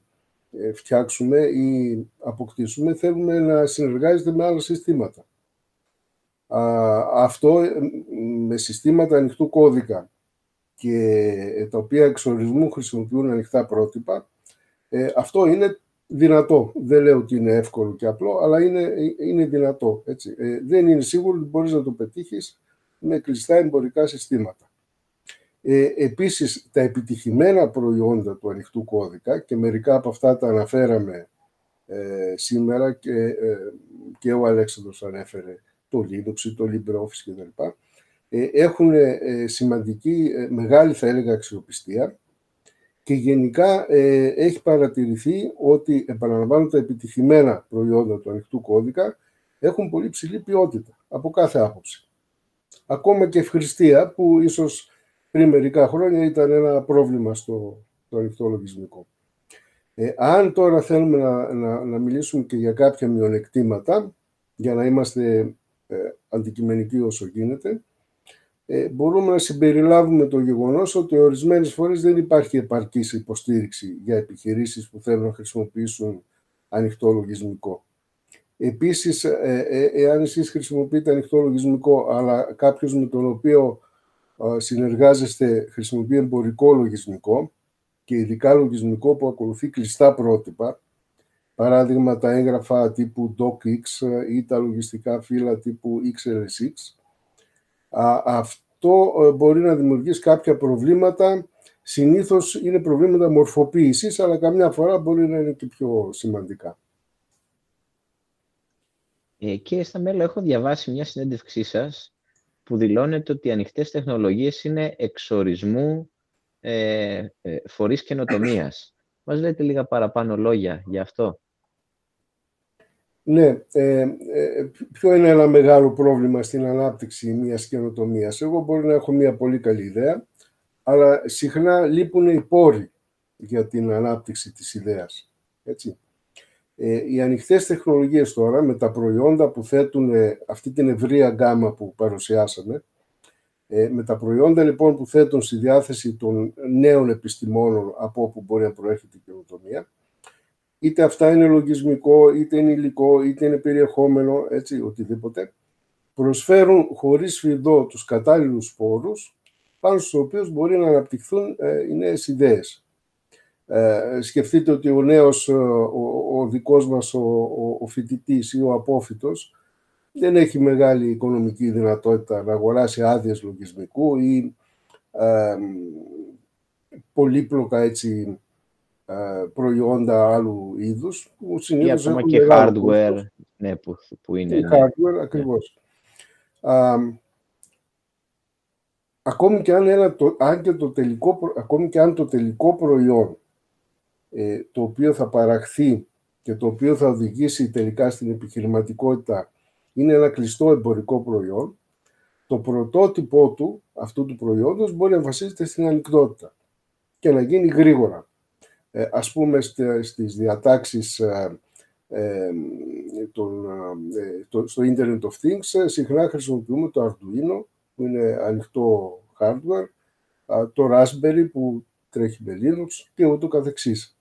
φτιάξουμε ή αποκτήσουμε, θέλουμε να συνεργάζεται με άλλα συστήματα. Αυτό ε, με συστήματα ανοιχτού κώδικα και τα οποία εξορισμού χρησιμοποιούν ανοιχτά πρότυπα, αυτό είναι δυνατό. Δεν λέω ότι είναι εύκολο και απλό, αλλά είναι, είναι δυνατό. Έτσι. δεν είναι σίγουρο ότι μπορείς να το πετύχεις με κλειστά εμπορικά συστήματα. Ε, επίσης, τα επιτυχημένα προϊόντα του ανοιχτού κώδικα και μερικά από αυτά τα αναφέραμε ε, σήμερα και, ε, και ο Αλέξανδρος ανέφερε το Linux, το LibreOffice κτλ. Ε, έχουν ε, σημαντική, μεγάλη θα έλεγα αξιοπιστία και γενικά έχει παρατηρηθεί ότι επαναλαμβάνω τα επιτυχημένα προϊόντα του ανοιχτού κώδικα έχουν πολύ ψηλή ποιότητα από κάθε άποψη. Ακόμα και ευχριστία που ίσως πριν μερικά χρόνια ήταν ένα πρόβλημα στο, στο ανοιχτό λογισμικό. Ε, αν τώρα θέλουμε να, να, να, μιλήσουμε και για κάποια μειονεκτήματα, για να είμαστε ε, αντικειμενικοί όσο γίνεται, ε, μπορούμε να συμπεριλάβουμε το γεγονός ότι ορισμένες φορές δεν υπάρχει επαρκής υποστήριξη για επιχειρήσεις που θέλουν να χρησιμοποιήσουν ανοιχτό λογισμικό. Επίσης, ε, ε, εάν εσείς χρησιμοποιείτε ανοιχτό λογισμικό, αλλά κάποιος με τον οποίο συνεργάζεστε χρησιμοποιεί εμπορικό λογισμικό και ειδικά λογισμικό που ακολουθεί κλειστά πρότυπα, παράδειγμα τα έγγραφα τύπου DocX ή τα λογιστικά φύλλα τύπου XLSX, αυτό ε, μπορεί να δημιουργήσει κάποια προβλήματα. Συνήθως είναι προβλήματα μορφοποίησης, αλλά καμιά φορά μπορεί να είναι και πιο σημαντικά. Ε, κύριε Σταμέλο, έχω διαβάσει μια συνέντευξή σας που δηλώνεται ότι οι ανοιχτές τεχνολογίες είναι εξορισμού ε, ε, φορείς καινοτομίας. Μας λέτε λίγα παραπάνω λόγια για αυτό. Ναι, ε, ε, ποιο είναι ένα μεγάλο πρόβλημα στην ανάπτυξη μιας καινοτομίας. Εγώ μπορεί να έχω μια πολύ καλή ιδέα, αλλά συχνά λείπουν οι πόροι για την ανάπτυξη της ιδέας. Έτσι. Ε, οι ανοιχτές τεχνολογίες τώρα με τα προϊόντα που θέτουν ε, αυτή την ευρεία γκάμα που παρουσιάσαμε, ε, με τα προϊόντα λοιπόν που θέτουν στη διάθεση των νέων επιστημόνων από όπου μπορεί να προέρχεται η καινοτομία, είτε αυτά είναι λογισμικό, είτε είναι υλικό, είτε είναι περιεχόμενο, έτσι, οτιδήποτε, προσφέρουν χωρίς φιδό τους κατάλληλους πόρους, πάνω στους οποίους μπορεί να αναπτυχθούν οι νέες ιδέες. Ε, σκεφτείτε ότι ο νέος, ο, ο δικός μας ο, ο, ο φοιτητής ή ο απόφυτος δεν έχει μεγάλη οικονομική δυνατότητα να αγοράσει άδειες λογισμικού ή ε, πολύπλοκα έτσι, ε, προϊόντα άλλου είδους που συνήθως έχουν και hardware ναι, που, που είναι. Και ναι. hardware, ακριβώς. ακόμη και αν, ένα, το, αν και το τελικό, ακόμη και αν το τελικό προϊόν ε, το οποίο θα παραχθεί και το οποίο θα οδηγήσει τελικά στην επιχειρηματικότητα είναι ένα κλειστό εμπορικό προϊόν, το πρωτότυπό του, αυτού του προϊόντος, μπορεί να βασίζεται στην ανοιχτότητα και να γίνει γρήγορα. Ε, ας πούμε στις διατάξεις ε, ε, τον, το, στο Internet of Things συχνά χρησιμοποιούμε το Arduino που είναι ανοιχτό hardware, το Raspberry που τρέχει με Linux και ούτω καθεξής.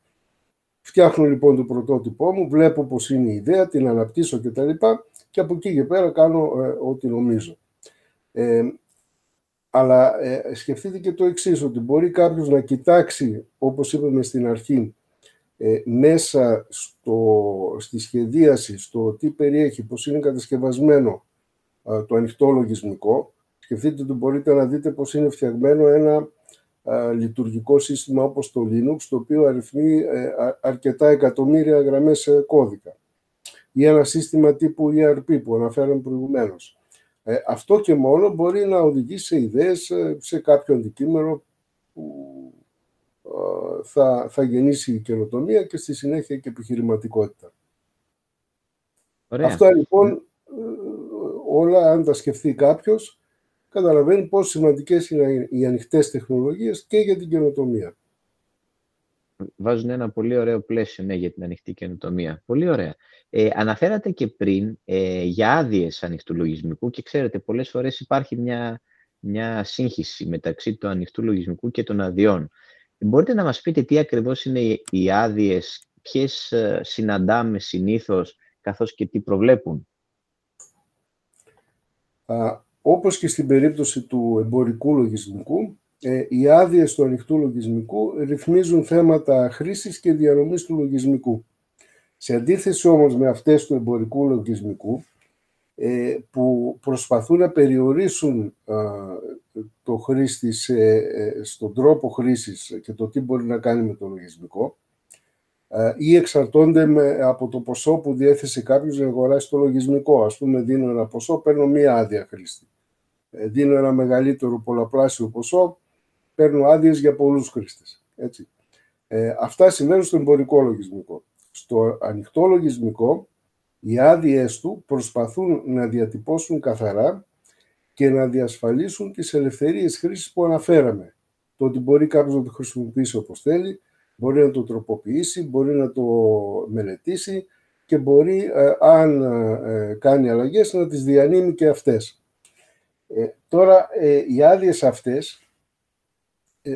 Φτιάχνω λοιπόν το πρωτότυπό μου, βλέπω πώς είναι η ιδέα, την αναπτύσσω κτλ. Και από εκεί και πέρα κάνω ε, ό,τι νομίζω. Ε, αλλά ε, σκεφτείτε και το εξής, ότι μπορεί κάποιος να κοιτάξει, όπως είπαμε στην αρχή, ε, μέσα στο, στη σχεδίαση, στο τι περιέχει, πώς είναι κατασκευασμένο το ανοιχτό λογισμικό. Σκεφτείτε ότι μπορείτε να δείτε πώς είναι φτιαγμένο ένα λειτουργικό σύστημα όπως το Linux, το οποίο αριθμεί ε, αρκετά εκατομμύρια γραμμές ε, κώδικα. Ή ένα σύστημα τύπου ERP που αναφέραμε προηγουμένως. Ε, αυτό και μόνο μπορεί να οδηγήσει σε ιδέες σε κάποιο αντικείμενο που θα, θα γεννήσει η καινοτομία και στη συνέχεια και επιχειρηματικότητα. Ωραία. Αυτά λοιπόν όλα, αν τα σκεφτεί κάποιος, καταλαβαίνει πόσο σημαντικές είναι οι ανοιχτές τεχνολογίες και για την καινοτομία. Βάζουν ένα πολύ ωραίο πλαίσιο ναι, για την ανοιχτή καινοτομία. Πολύ ωραία. Ε, αναφέρατε και πριν ε, για άδειες ανοιχτού λογισμικού και ξέρετε, πολλές φορές υπάρχει μια, μια σύγχυση μεταξύ του ανοιχτού λογισμικού και των αδειών. Μπορείτε να μας πείτε τι ακριβώς είναι οι άδειες, ποιες ε, συναντάμε συνήθως, καθώς και τι προβλέπουν; Όπως και στην περίπτωση του εμπορικού λογισμικού, ε, οι άδειες του ανοιχτού λογισμικού ρυθμίζουν θέματα χρήσης και διανομής του λογισμικού. Σε αντίθεση όμως με αυτές του εμπορικού λογισμικού, ε, που προσπαθούν να περιορίσουν το χρήστη στον τρόπο χρήσης και το τι μπορεί να κάνει με το λογισμικό, ή εξαρτώνται με, από το ποσό που διέθεσε κάποιος να αγοράσει το λογισμικό. Ας πούμε, δίνω ένα ποσό, παίρνω μία άδεια χρήστη. Ε, δίνω ένα μεγαλύτερο πολλαπλάσιο ποσό, παίρνω άδειες για πολλούς χρήστες. Έτσι. Ε, αυτά συμβαίνουν στο εμπορικό λογισμικό. Στο ανοιχτό λογισμικό, οι άδειες του προσπαθούν να διατυπώσουν καθαρά και να διασφαλίσουν τις ελευθερίες χρήσης που αναφέραμε. Το ότι μπορεί κάποιος να το χρησιμοποιήσει όπως θέλει, μπορεί να το τροποποιήσει, μπορεί να το μελετήσει και μπορεί, ε, αν ε, κάνει αλλαγές, να τις διανύμει και αυτές. Ε, τώρα, οι άδειες αυτές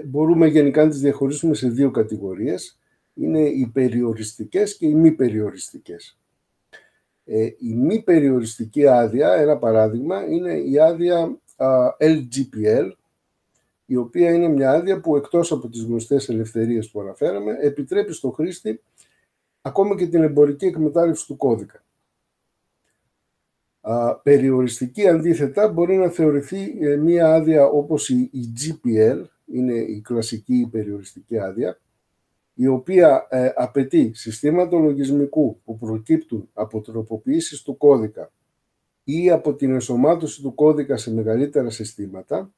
μπορούμε γενικά να τις διαχωρίσουμε σε δύο κατηγορίες. Είναι οι περιοριστικές και οι μη περιοριστικές. η μη περιοριστική άδεια, ένα παράδειγμα, είναι η άδεια LGPL, η οποία είναι μια άδεια που εκτός από τις γνωστές ελευθερίες που αναφέραμε, επιτρέπει στο χρήστη ακόμα και την εμπορική εκμετάλλευση του κώδικα. περιοριστική αντίθετα μπορεί να θεωρηθεί ε, μια άδεια όπως η, GPL, είναι η κλασική περιοριστική άδεια, η οποία ε, απαιτεί συστήματα λογισμικού που προκύπτουν από τροποποιήσεις του κώδικα ή από την ενσωμάτωση του κώδικα σε μεγαλύτερα συστήματα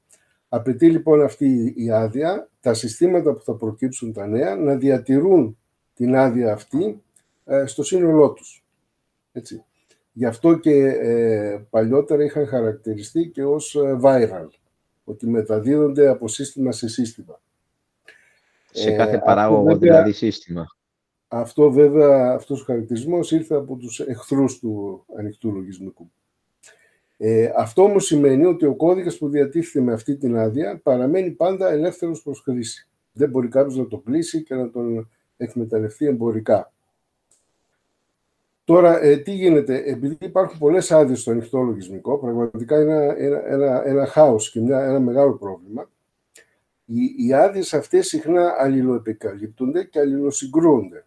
Απαιτεί λοιπόν αυτή η άδεια τα συστήματα που θα προκύψουν τα νέα να διατηρούν την άδεια αυτή ε, στο σύνολό τους. Έτσι. Γι' αυτό και ε, παλιότερα είχαν χαρακτηριστεί και ως ε, viral, ότι μεταδίδονται από σύστημα σε σύστημα. Σε κάθε παράγωγο δηλαδή σύστημα. Αυτό βέβαια, αυτός ο χαρακτηρισμός ήρθε από τους εχθρούς του ανοιχτού λογισμικού. Ε, αυτό όμως σημαίνει ότι ο κώδικας που διατίθεται με αυτή την άδεια παραμένει πάντα ελεύθερος προς χρήση. Δεν μπορεί κάποιος να το κλείσει και να τον εκμεταλλευτεί εμπορικά. Τώρα, ε, τι γίνεται, επειδή υπάρχουν πολλές άδειες στο ανοιχτό λογισμικό, πραγματικά είναι ένα, ένα, ένα, ένα χάος και μια, ένα μεγάλο πρόβλημα. Οι, οι άδειες αυτές συχνά αλληλοεπικαλύπτονται και αλληλοσυγκρούονται.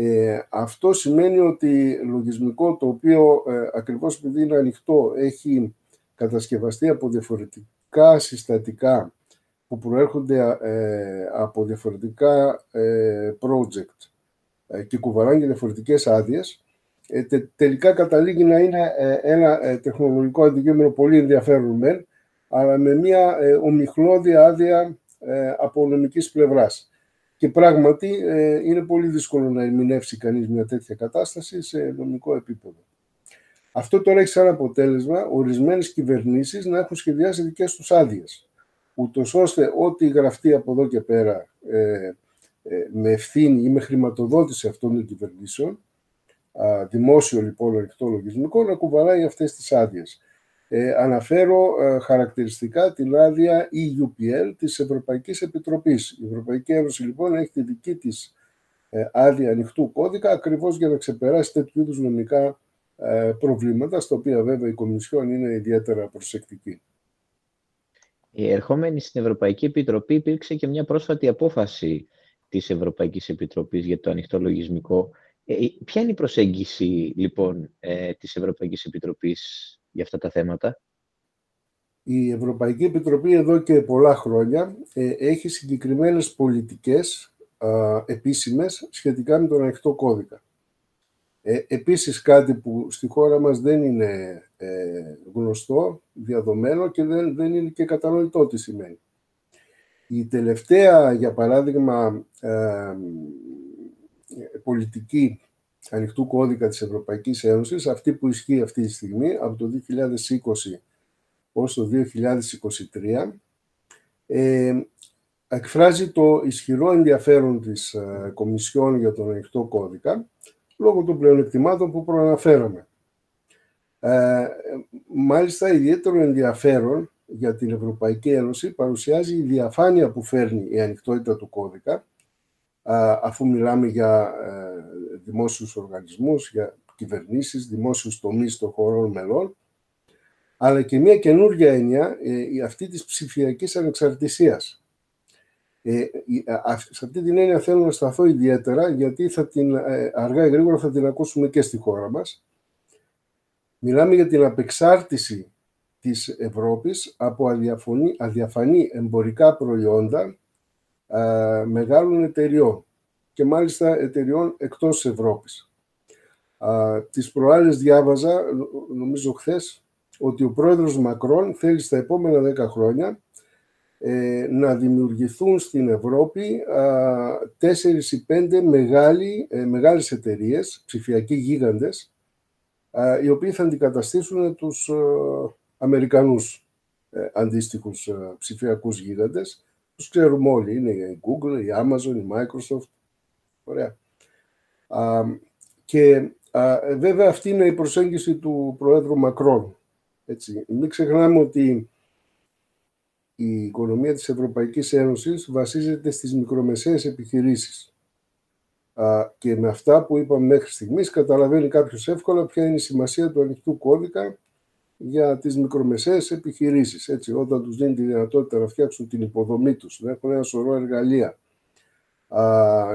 Ε, αυτό σημαίνει ότι λογισμικό το οποίο ε, ακριβώς επειδή είναι ανοιχτό έχει κατασκευαστεί από διαφορετικά συστατικά που προέρχονται ε, από διαφορετικά ε, project και κουβαλάνε για διαφορετικές άδειες, τελικά καταλήγει να είναι ένα τεχνολογικό αντικείμενο πολύ ενδιαφέρον μεν, αλλά με μια ομιχλώδη άδεια από νομικής πλευράς. Και πράγματι ε, είναι πολύ δύσκολο να ερμηνεύσει κανείς μια τέτοια κατάσταση σε νομικό επίπεδο. Αυτό τώρα έχει σαν αποτέλεσμα ορισμένες κυβερνήσεις να έχουν σχεδιάσει δικές τους άδειες. Ούτως ώστε ό,τι γραφτεί από εδώ και πέρα ε, ε, με ευθύνη ή με χρηματοδότηση αυτών των κυβερνήσεων, α, δημόσιο λοιπόν ανοιχτό λογισμικό, να κουβαλάει αυτές τις άδειες. Ε, αναφέρω ε, χαρακτηριστικά την άδεια EUPL της Ευρωπαϊκής Επιτροπής. Η Ευρωπαϊκή Ένωση λοιπόν έχει τη δική της ε, άδεια ανοιχτού κώδικα ακριβώς για να ξεπεράσει τέτοιου είδους νομικά ε, προβλήματα, στα οποία βέβαια η Κομισιόν είναι ιδιαίτερα προσεκτική. Η ερχόμενη στην Ευρωπαϊκή Επιτροπή υπήρξε και μια πρόσφατη απόφαση της Ευρωπαϊκής Επιτροπής για το ανοιχτό λογισμικό. ποια είναι η προσέγγιση λοιπόν της Ευρωπαϊκής Επιτροπής για αυτά τα θέματα. Η Ευρωπαϊκή Επιτροπή εδώ και πολλά χρόνια ε, έχει συγκεκριμένες πολιτικές α, επίσημες σχετικά με τον ανοιχτό κώδικα. Ε, επίσης κάτι που στη χώρα μας δεν είναι ε, γνωστό, διαδομένο και δεν, δεν είναι και κατανοητό τι σημαίνει. Η τελευταία, για παράδειγμα, ε, πολιτική ανοιχτού κώδικα της Ευρωπαϊκής Ένωσης, αυτή που ισχύει αυτή τη στιγμή, από το 2020 ως το 2023, ε, εκφράζει το ισχυρό ενδιαφέρον της ε, Κομισιόν για τον ανοιχτό κώδικα, λόγω των πλεονεκτημάτων που προαναφέραμε. Ε, μάλιστα, ιδιαίτερο ενδιαφέρον για την Ευρωπαϊκή Ένωση παρουσιάζει η διαφάνεια που φέρνει η ανοιχτότητα του κώδικα, αφού μιλάμε για ε, δημόσιους οργανισμούς, για κυβερνήσεις, δημόσιους τομείς των χωρών μελών, αλλά και μια καινούργια έννοια ε, αυτή της ψηφιακής ανεξαρτησίας. Ε, σε αυτή την έννοια θέλω να σταθώ ιδιαίτερα, γιατί θα την, ε, αργά ή γρήγορα θα την ακούσουμε και στη χώρα μας. Μιλάμε για την απεξάρτηση της Ευρώπης από αδιαφωνή, αδιαφανή εμπορικά προϊόντα α, μεγάλων εταιριών και μάλιστα εταιριών εκτός Ευρώπης. Α, τις προάλλες διάβαζα, νομίζω χθες, ότι ο πρόεδρος Μακρόν θέλει στα επόμενα δέκα χρόνια ε, να δημιουργηθούν στην Ευρώπη τέσσερις ή πέντε μεγάλοι, ε, μεγάλες εταιρείες, ψηφιακοί γίγαντες, α, οι οποίοι θα αντικαταστήσουν τους Αμερικανούς ε, αντίστοιχους ε, ψηφιακούς γίγαντες. Τους ξέρουμε όλοι, είναι η Google, η Amazon, η Microsoft. Ωραία. Α, και α, βέβαια αυτή είναι η προσέγγιση του Προέδρου Μακρόν. Έτσι. Μην ξεχνάμε ότι η οικονομία της Ευρωπαϊκής Ένωσης βασίζεται στις μικρομεσαίες επιχειρήσεις. Α, και με αυτά που είπαμε μέχρι στιγμής καταλαβαίνει κάποιος εύκολα ποια είναι η σημασία του ανοιχτού κώδικα για τις μικρομεσαίες επιχειρήσεις. Έτσι, όταν τους δίνει τη δυνατότητα να φτιάξουν την υποδομή τους, να έχουν ένα σωρό εργαλεία α,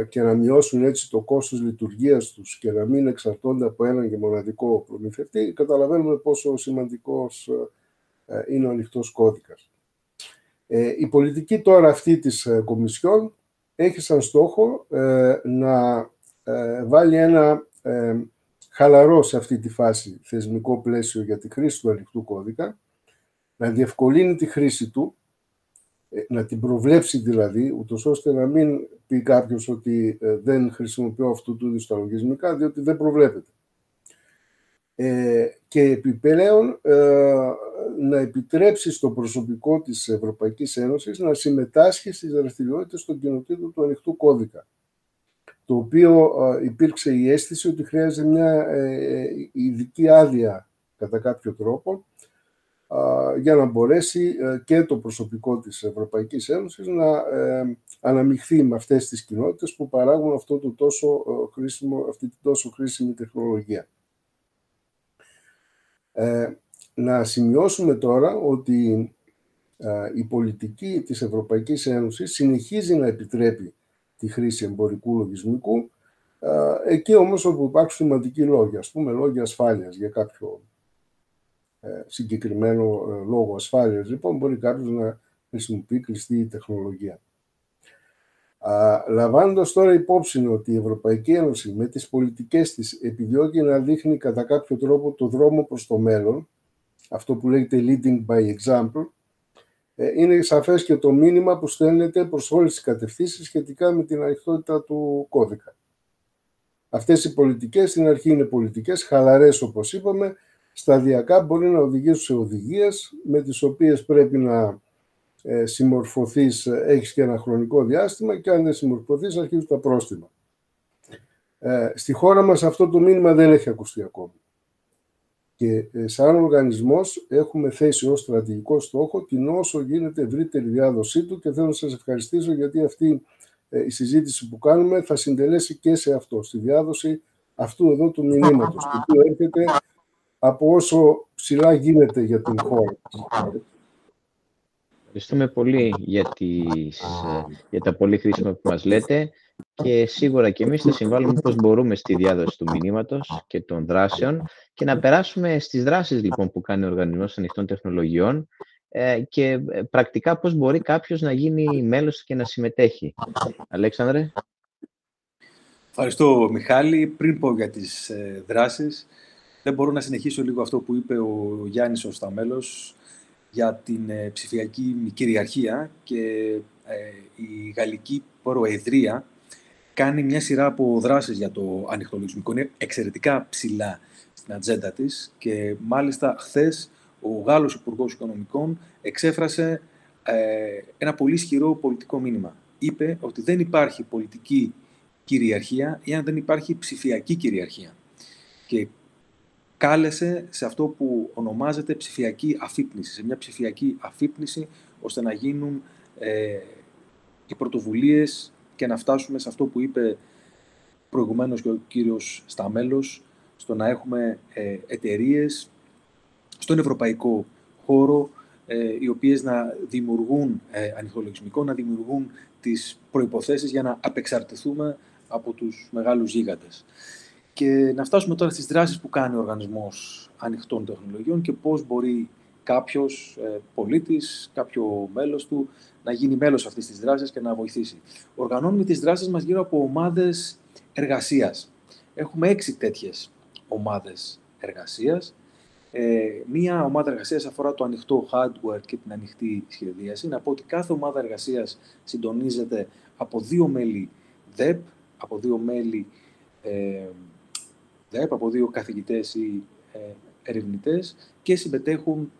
και να μειώσουν έτσι το κόστος λειτουργίας τους και να μην εξαρτώνται από έναν και μοναδικό προμηθευτή, καταλαβαίνουμε πόσο σημαντικός ε, είναι ο ανοιχτός κώδικας. Ε, η πολιτική τώρα αυτή της ε, Κομισιόν έχει σαν στόχο ε, να ε, βάλει ένα χαλαρό σε αυτή τη φάση θεσμικό πλαίσιο για τη χρήση του ανοιχτού κώδικα, να διευκολύνει τη χρήση του, ε, να την προβλέψει δηλαδή, ούτως ώστε να μην πει κάποιος ότι ε, δεν χρησιμοποιώ αυτού του είδους τα λογισμικά, διότι δεν προβλέπεται. Ε, και επιπλέον ε, να επιτρέψει στο προσωπικό της Ευρωπαϊκής Ένωσης να συμμετάσχει στις δραστηριότητες των κοινοτήτων του ανοιχτού κώδικα το οποίο υπήρξε η αίσθηση ότι χρειάζεται μια ε, ε, ειδική άδεια κατά κάποιο τρόπο για να μπορέσει ε, και το προσωπικό της Ευρωπαϊκής Ένωσης να αναμειχθεί με αυτές τις κοινότητες που παράγουν αυτό το τόσο χρήσιμο, αυτή την τόσο χρήσιμη τεχνολογία. Να σημειώσουμε τώρα ότι η πολιτική της Ευρωπαϊκής Ένωσης συνεχίζει να επιτρέπει τη χρήση εμπορικού λογισμικού. Εκεί όμως όπου υπάρχουν σημαντικοί λόγοι, ας πούμε λόγοι ασφάλειας για κάποιο ε, συγκεκριμένο ε, λόγο ασφάλειας, λοιπόν μπορεί κάποιος να χρησιμοποιεί κλειστή τεχνολογία. Λαμβάνοντας τώρα υπόψη ότι η Ευρωπαϊκή Ένωση με τις πολιτικές της επιδιώκει να δείχνει κατά κάποιο τρόπο το δρόμο προς το μέλλον, αυτό που λέγεται leading by example, ε, είναι σαφές και το μήνυμα που στέλνεται προς όλες τις κατευθύνσεις σχετικά με την ανοιχτότητα του κώδικα. Αυτές οι πολιτικές στην αρχή είναι πολιτικές, χαλαρές όπως είπαμε, σταδιακά μπορεί να οδηγήσουν σε οδηγίες με τις οποίες πρέπει να ε, συμμορφωθείς, ε, έχεις και ένα χρονικό διάστημα και αν δεν συμμορφωθείς αρχίζουν τα πρόστιμα. Ε, στη χώρα μας αυτό το μήνυμα δεν έχει ακουστεί ακόμη. Και ε, σαν οργανισμός έχουμε θέσει ως στρατηγικό στόχο την όσο γίνεται ευρύτερη διάδοσή του και θέλω να σας ευχαριστήσω γιατί αυτή ε, η συζήτηση που κάνουμε θα συντελέσει και σε αυτό, στη διάδοση αυτού εδώ του μηνύματος, το οποίο έρχεται από όσο ψηλά γίνεται για την χώρα. Ευχαριστούμε πολύ για, τις, ε, για τα πολύ χρήσιμα που μας λέτε και σίγουρα και εμείς θα συμβάλλουμε πώς μπορούμε στη διάδοση του μηνύματος και των δράσεων και να περάσουμε στις δράσεις λοιπόν που κάνει ο Οργανισμός Ανοιχτών Τεχνολογιών ε, και ε, πρακτικά πώς μπορεί κάποιος να γίνει μέλος και να συμμετέχει. Αλέξανδρε. Ευχαριστώ Μιχάλη. Πριν πω για τις ε, δράσεις, δεν μπορώ να συνεχίσω λίγο αυτό που είπε ο Γιάννης Οσταμέλος για την ψηφιακή κυριαρχία και η Γαλλική Προεδρία κάνει μια σειρά από δράσεις για το ανοιχτό Είναι εξαιρετικά ψηλά στην ατζέντα της και μάλιστα χθες ο Γάλλος Υπουργός Οικονομικών εξέφρασε ε, ένα πολύ ισχυρό πολιτικό μήνυμα. Είπε ότι δεν υπάρχει πολιτική κυριαρχία ή αν δεν υπάρχει ψηφιακή κυριαρχία. Και κάλεσε σε αυτό που ονομάζεται ψηφιακή αφύπνιση, σε μια ψηφιακή αφύπνιση, ώστε να γίνουν ε, οι πρωτοβουλίες και να φτάσουμε σε αυτό που είπε προηγουμένως και ο κύριος Σταμέλος, στο να έχουμε ε, εταιρείες στον ευρωπαϊκό χώρο, ε, οι οποίες να δημιουργούν ε, ανοιχτολογισμικό, να δημιουργούν τις προϋποθέσεις για να απεξαρτηθούμε από τους μεγάλους γίγαντες. Και να φτάσουμε τώρα στις δράσεις που κάνει ο Οργανισμός Ανοιχτών Τεχνολογιών και πώς μπορεί κάποιος ε, πολίτης, κάποιο μέλος του, να γίνει μέλος αυτής της δράσης και να βοηθήσει. Οργανώνουμε τις δράσεις μας γύρω από ομάδες εργασίας. Έχουμε έξι τέτοιες ομάδες εργασίας. Ε, μία ομάδα εργασίας αφορά το ανοιχτό hardware και την ανοιχτή σχεδίαση. Να πω ότι κάθε ομάδα εργασίας συντονίζεται από δύο μέλη ΔΕΠ, από δύο μέλη ε, ΔΕΠ, από δύο καθηγητές ή ε, ερευνητές και συμμετέχουν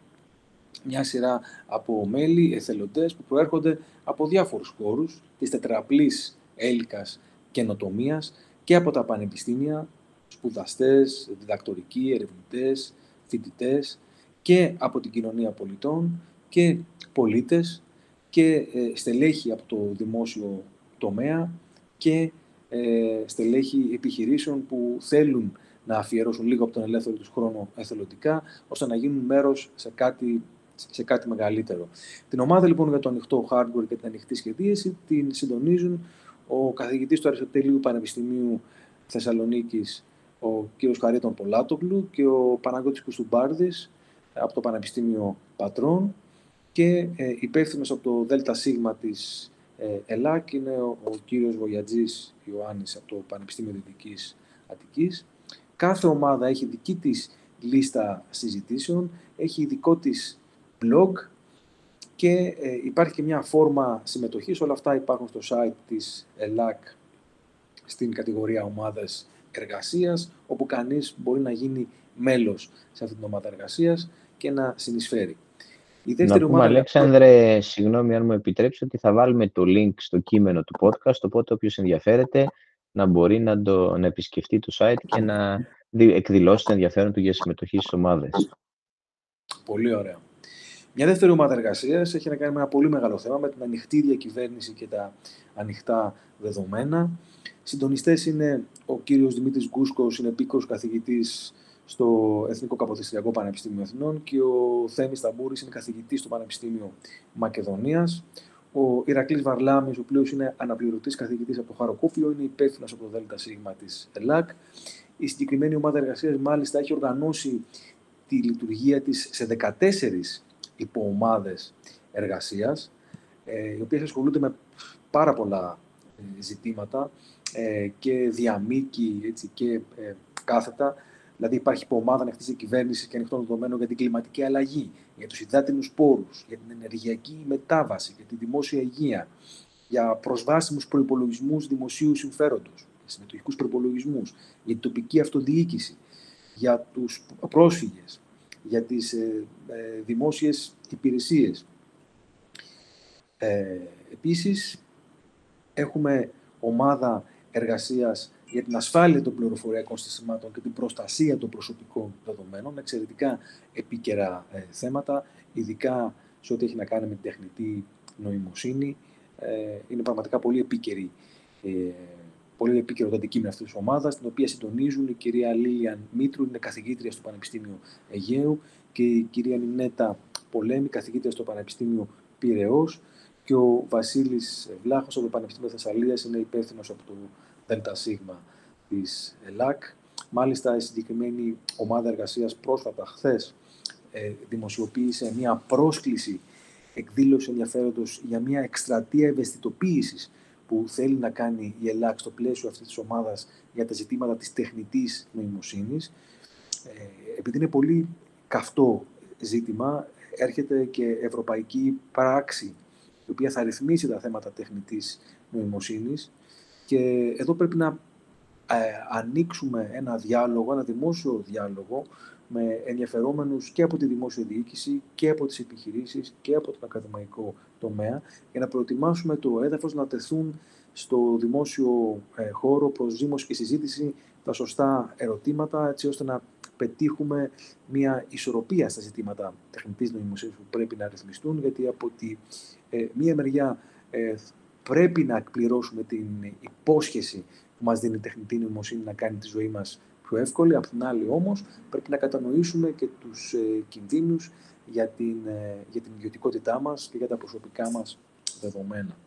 μια σειρά από μέλη, εθελοντές που προέρχονται από διάφορους χώρους της τετραπλής έλικας καινοτομίας και από τα πανεπιστήμια, σπουδαστές, διδακτορικοί, ερευνητές, φοιτητές και από την κοινωνία πολιτών και πολίτες και ε, στελέχη από το δημόσιο τομέα και ε, στελέχη επιχειρήσεων που θέλουν να αφιερώσουν λίγο από τον ελεύθερο τους χρόνο εθελοντικά, ώστε να γίνουν μέρος σε κάτι σε κάτι μεγαλύτερο. Την ομάδα λοιπόν για το ανοιχτό hardware και την ανοιχτή σχεδίαση την συντονίζουν ο καθηγητής του Αριστοτελείου Πανεπιστημίου Θεσσαλονίκης, ο κ. Χαρίτων Πολάτογλου και ο Παναγιώτης Κουστουμπάρδης από το Πανεπιστήμιο Πατρών και ε, υπεύθυνος από το ΔΣ της ε, ΕΛΑΚ είναι ο, ο κύριος Βοιατζής Ιωάννης από το Πανεπιστήμιο Δυτικής Αττικής. Κάθε ομάδα έχει δική της λίστα συζητήσεων, έχει ειδικό της blog και ε, υπάρχει και μια φόρμα συμμετοχής. Όλα αυτά υπάρχουν στο site της ΕΛΑΚ στην κατηγορία ομάδες εργασίας, όπου κανείς μπορεί να γίνει μέλος σε αυτή την ομάδα εργασίας και να συνεισφέρει. Η δεύτερη να πούμε, ομάδα... Αλέξανδρε, συγγνώμη αν μου επιτρέψει, ότι θα βάλουμε το link στο κείμενο του podcast, οπότε όποιος ενδιαφέρεται να μπορεί να, το, να επισκεφτεί το site και να εκδηλώσει το ενδιαφέρον του για συμμετοχή στις ομάδες. Πολύ ωραία. Μια δεύτερη ομάδα εργασίας έχει να κάνει με ένα πολύ μεγάλο θέμα, με την ανοιχτή διακυβέρνηση και τα ανοιχτά δεδομένα. Συντονιστές είναι ο κύριος Δημήτρης Γκούσκος, είναι επίκο καθηγητής στο Εθνικό Καποδιστριακό Πανεπιστήμιο Εθνών και ο Θέμης Ταμπούρη είναι καθηγητής στο Πανεπιστήμιο Μακεδονίας. Ο Ηρακλής Βαρλάμι, ο οποίος είναι αναπληρωτής καθηγητής από το Χαροκόπιο, είναι υπεύθυνος από το ΔΣ της ΕΛΑΚ. Η συγκεκριμένη ομάδα εργασίας, μάλιστα, έχει οργανώσει τη λειτουργία της σε 14 υποομάδες εργασίας, ε, οι οποίες ασχολούνται με πάρα πολλά ε, ζητήματα ε, και διαμήκη έτσι, και κάθετα. Δηλαδή υπάρχει υποομάδα ανοιχτής κυβέρνηση και ανοιχτών δεδομένων για την κλιματική αλλαγή, για τους υδάτινους πόρους, για την ενεργειακή μετάβαση, για τη δημόσια υγεία, για προσβάσιμους προπολογισμού δημοσίου συμφέροντος, για συμμετοχικούς προπολογισμού, για την τοπική αυτοδιοίκηση, για τους πρόσφυγες, για τις ε, ε, δημόσιες υπηρεσίες. Ε, επίσης, έχουμε ομάδα εργασίας για την ασφάλεια των πληροφοριακών συστημάτων και την προστασία των προσωπικών δεδομένων, εξαιρετικά επίκαιρα ε, θέματα, ειδικά σε ό,τι έχει να κάνει με την τεχνητή νοημοσύνη. Ε, είναι πραγματικά πολύ επίκαιρη πολύ επίκαιρο το αντικείμενο αυτής της ομάδας, την οποία συντονίζουν η κυρία Λίλιαν Μήτρου, είναι καθηγήτρια στο Πανεπιστήμιο Αιγαίου, και η κυρία Νινέτα Πολέμη, καθηγήτρια στο Πανεπιστήμιο Πυραιό, και ο Βασίλης Βλάχος από το Πανεπιστήμιο Θεσσαλίας, είναι υπεύθυνος από το ΔΣ της ΕΛΑΚ. Μάλιστα, η συγκεκριμένη ομάδα εργασίας πρόσφατα, χθες, ε, δημοσιοποίησε μια πρόσκληση εκδήλωση ενδιαφέροντος για μια εκστρατεία ευαισθητοποίησης που θέλει να κάνει η Ελλάδα στο πλαίσιο αυτής της ομάδας για τα ζητήματα της τεχνητής νοημοσύνης. Ε, επειδή είναι πολύ καυτό ζήτημα, έρχεται και ευρωπαϊκή πράξη η οποία θα ρυθμίσει τα θέματα τεχνητής νοημοσύνης και εδώ πρέπει να ε, ανοίξουμε ένα διάλογο, ένα δημόσιο διάλογο με ενδιαφερόμενους και από τη δημόσια διοίκηση και από τις επιχειρήσεις και από τον ακαδημαϊκό τομέα για να προετοιμάσουμε το έδαφος να τεθούν στο δημόσιο ε, χώρο προς δήμωση και συζήτηση τα σωστά ερωτήματα έτσι ώστε να πετύχουμε μια ισορροπία στα ζητήματα τεχνητής νοημοσύνης που πρέπει να ρυθμιστούν γιατί από τη ε, μία μεριά ε, πρέπει να εκπληρώσουμε την υπόσχεση που μας δίνει η τεχνητή νοημοσύνη να κάνει τη ζωή μας πιο πιο εύκολη. Απ' την άλλη όμως πρέπει να κατανοήσουμε και τους ε, κινδύνους για την, ε, για την ιδιωτικότητά μας και για τα προσωπικά μας δεδομένα.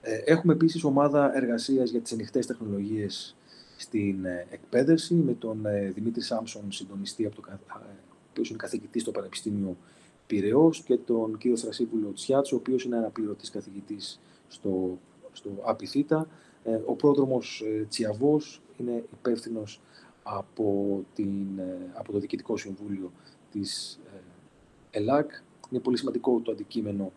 Ε, έχουμε επίσης ομάδα εργασίας για τις ανοιχτές τεχνολογίες στην ε, εκπαίδευση με τον ε, Δημήτρη Σάμψον, συντονιστή από το, ο είναι καθηγητής στο Πανεπιστήμιο Πυραιός και τον κύριο Στρασίπουλο Τσιάτσο, ο οποίος είναι αναπληρωτής καθηγητής στο, στο ΑΠΙΘΙΤΑ. Ο πρόδρομος Τσιαβός είναι υπεύθυνος από, την, από το Διοικητικό Συμβούλιο της ΕΛΑΚ. Είναι πολύ σημαντικό το αντικείμενο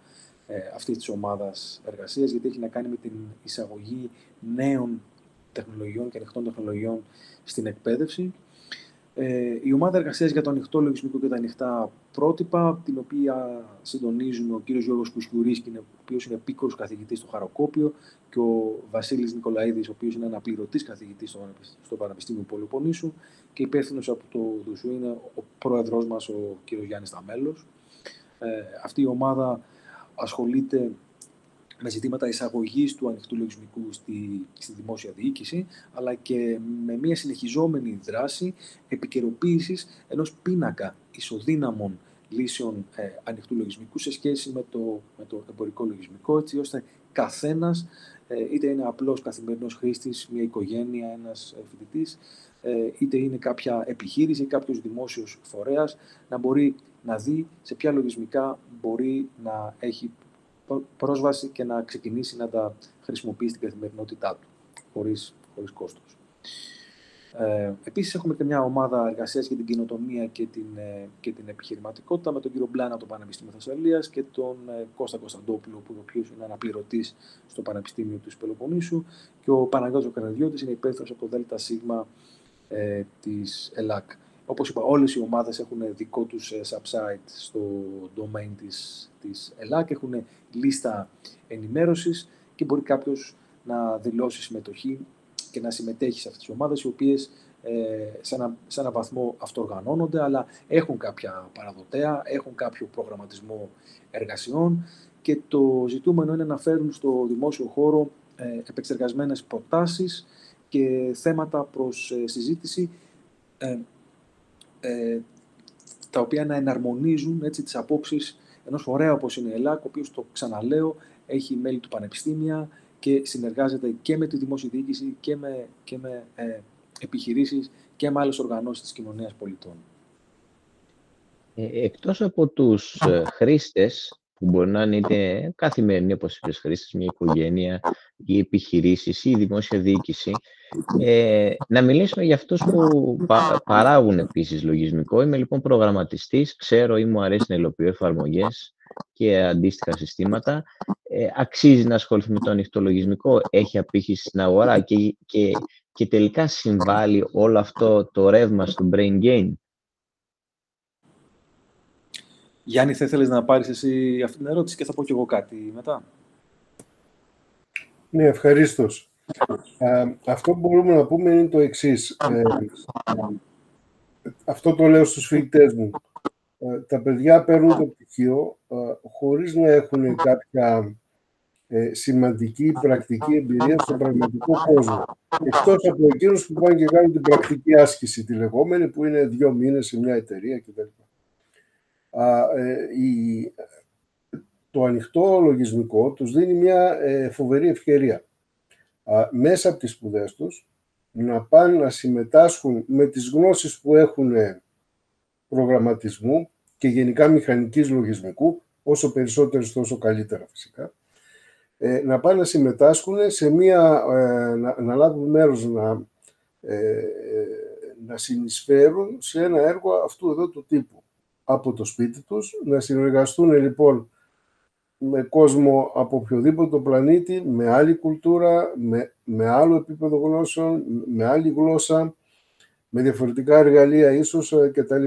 ε, αυτής της ομάδας εργασίας, γιατί έχει να κάνει με την εισαγωγή νέων τεχνολογιών και ανοιχτών τεχνολογιών στην εκπαίδευση. Ε, η ομάδα εργασίας για το ανοιχτό λογισμικό και τα ανοιχτά πρότυπα, την οποία συντονίζουν ο κύριος Γιώργος Κουσιουρής, ο οποίος είναι επίκορος καθηγητής στο Χαροκόπιο, και ο Βασίλης Νικολαίδης, ο οποίος είναι αναπληρωτής καθηγητής στο Πανεπιστήμιο Πολυπονήσου και υπεύθυνος από το ΔΟΥΣΟΥ είναι ο πρόεδρός μας, ο κύριος Γιάννης Ταμέλος. Ε, αυτή η ομάδα ασχολείται με ζητήματα εισαγωγής του ανοιχτού λογισμικού στη, στη δημόσια διοίκηση, αλλά και με μια συνεχιζόμενη δράση επικαιροποίησης ενός πίνακα ισοδύναμων λύσεων ε, ανοιχτού λογισμικού σε σχέση με το, με το εμπορικό λογισμικό, έτσι ώστε καθένας, ε, είτε είναι απλός καθημερινός χρήστης, μια οικογένεια, ένας ε, φοιτητής, ε, είτε είναι κάποια επιχείρηση ή κάποιος δημόσιος φορέας, να μπορεί να δει σε ποια λογισμικά μπορεί να έχει πρόσβαση και να ξεκινήσει να τα χρησιμοποιεί στην καθημερινότητά του, χωρίς, χωρίς κόστος. Ε, επίσης έχουμε και μια ομάδα εργασίας για την κοινοτομία και την, ε, και την επιχειρηματικότητα με τον κύριο Μπλάνα από το Πανεπιστήμιο Θεσσαλίας και τον ε, Κώστα Κωνσταντόπουλο που ο είναι αναπληρωτής στο Πανεπιστήμιο του Πελοποννήσου και ο Παναγιώτης Καραδιώτης είναι υπεύθυνος από το ΔΣ ε, της ΕΛΑΚ. Όπως είπα, όλες οι ομάδες έχουν δικό τους ε, subsite στο domain της, της ΕΛΑΚ, έχουν λίστα ενημέρωσης και μπορεί κάποιος να δηλώσει συμμετοχή και να συμμετέχει σε αυτές τις ομάδες, οι οποίες ε, σε, ένα, σε ένα βαθμό αυτοργανώνονται, αλλά έχουν κάποια παραδοτέα, έχουν κάποιο προγραμματισμό εργασιών και το ζητούμενο είναι να φέρουν στο δημόσιο χώρο ε, επεξεργασμένες προτάσεις και θέματα προς ε, συζήτηση ε, ε, τα οποία να εναρμονίζουν έτσι, τις απόψεις ενός φορέα όπως είναι η ΕΛΑΚ, ο οποίος, το ξαναλέω, έχει μέλη του πανεπιστήμια και συνεργάζεται και με τη δημόσια διοίκηση και με, και με ε, επιχειρήσεις και με άλλες οργανώσεις της κοινωνίας πολιτών. Ε, εκτός από τους ε, χρήστες, που μπορεί να είναι είτε καθημερινοί, όπως είπες, χρήστες, μια οικογένεια, ή επιχειρήσεις ή η δημόσια διοίκηση, ε, να μιλήσουμε για αυτούς που παράγουν επίσης λογισμικό. Είμαι λοιπόν προγραμματιστής, ξέρω ή μου αρέσει να υλοποιώ εφαρμογές και αντίστοιχα συστήματα. Ε, αξίζει να ασχοληθεί με το ανοιχτό λογισμικό, έχει απήχηση στην αγορά; Και, και, και τελικά συμβάλλει όλο αυτό το ρεύμα στο brain gain; Γιάννη, θα ήθελες να πάρεις εσύ αυτή την ερώτηση και θα πω κι εγώ κάτι μετά; Ναι, ευχαρίστως. αυτό που μπορούμε να πούμε είναι το εξής. Ε, αυτό το λέω στους φοιτητές μου. Ε, τα παιδιά παίρνουν το πτυχίο ε, χωρίς να έχουν κάποια ε, σημαντική πρακτική εμπειρία στον πραγματικό κόσμο. Εκτός από εκείνους που πάνε και κάνουν την πρακτική άσκηση, τη λεγόμενη, που είναι δύο μήνες σε μια εταιρεία κτλ. Η, το ανοιχτό λογισμικό τους δίνει μια ε, φοβερή ευκαιρία. Μέσα από τις σπουδές τους να πάνε να συμμετάσχουν με τις γνώσεις που έχουν προγραμματισμού και γενικά μηχανικής λογισμικού, όσο περισσότερο τόσο καλύτερα φυσικά, ε, να πάνε να συμμετάσχουν σε μία, ε, να, να λάβουν μέρος να, να συνεισφέρουν σε ένα έργο αυτού εδώ του τύπου από το σπίτι τους, να συνεργαστούν λοιπόν με κόσμο από οποιοδήποτε πλανήτη, με άλλη κουλτούρα, με, με άλλο επίπεδο γνώσεων, με άλλη γλώσσα, με διαφορετικά εργαλεία ίσως ε, κτλ.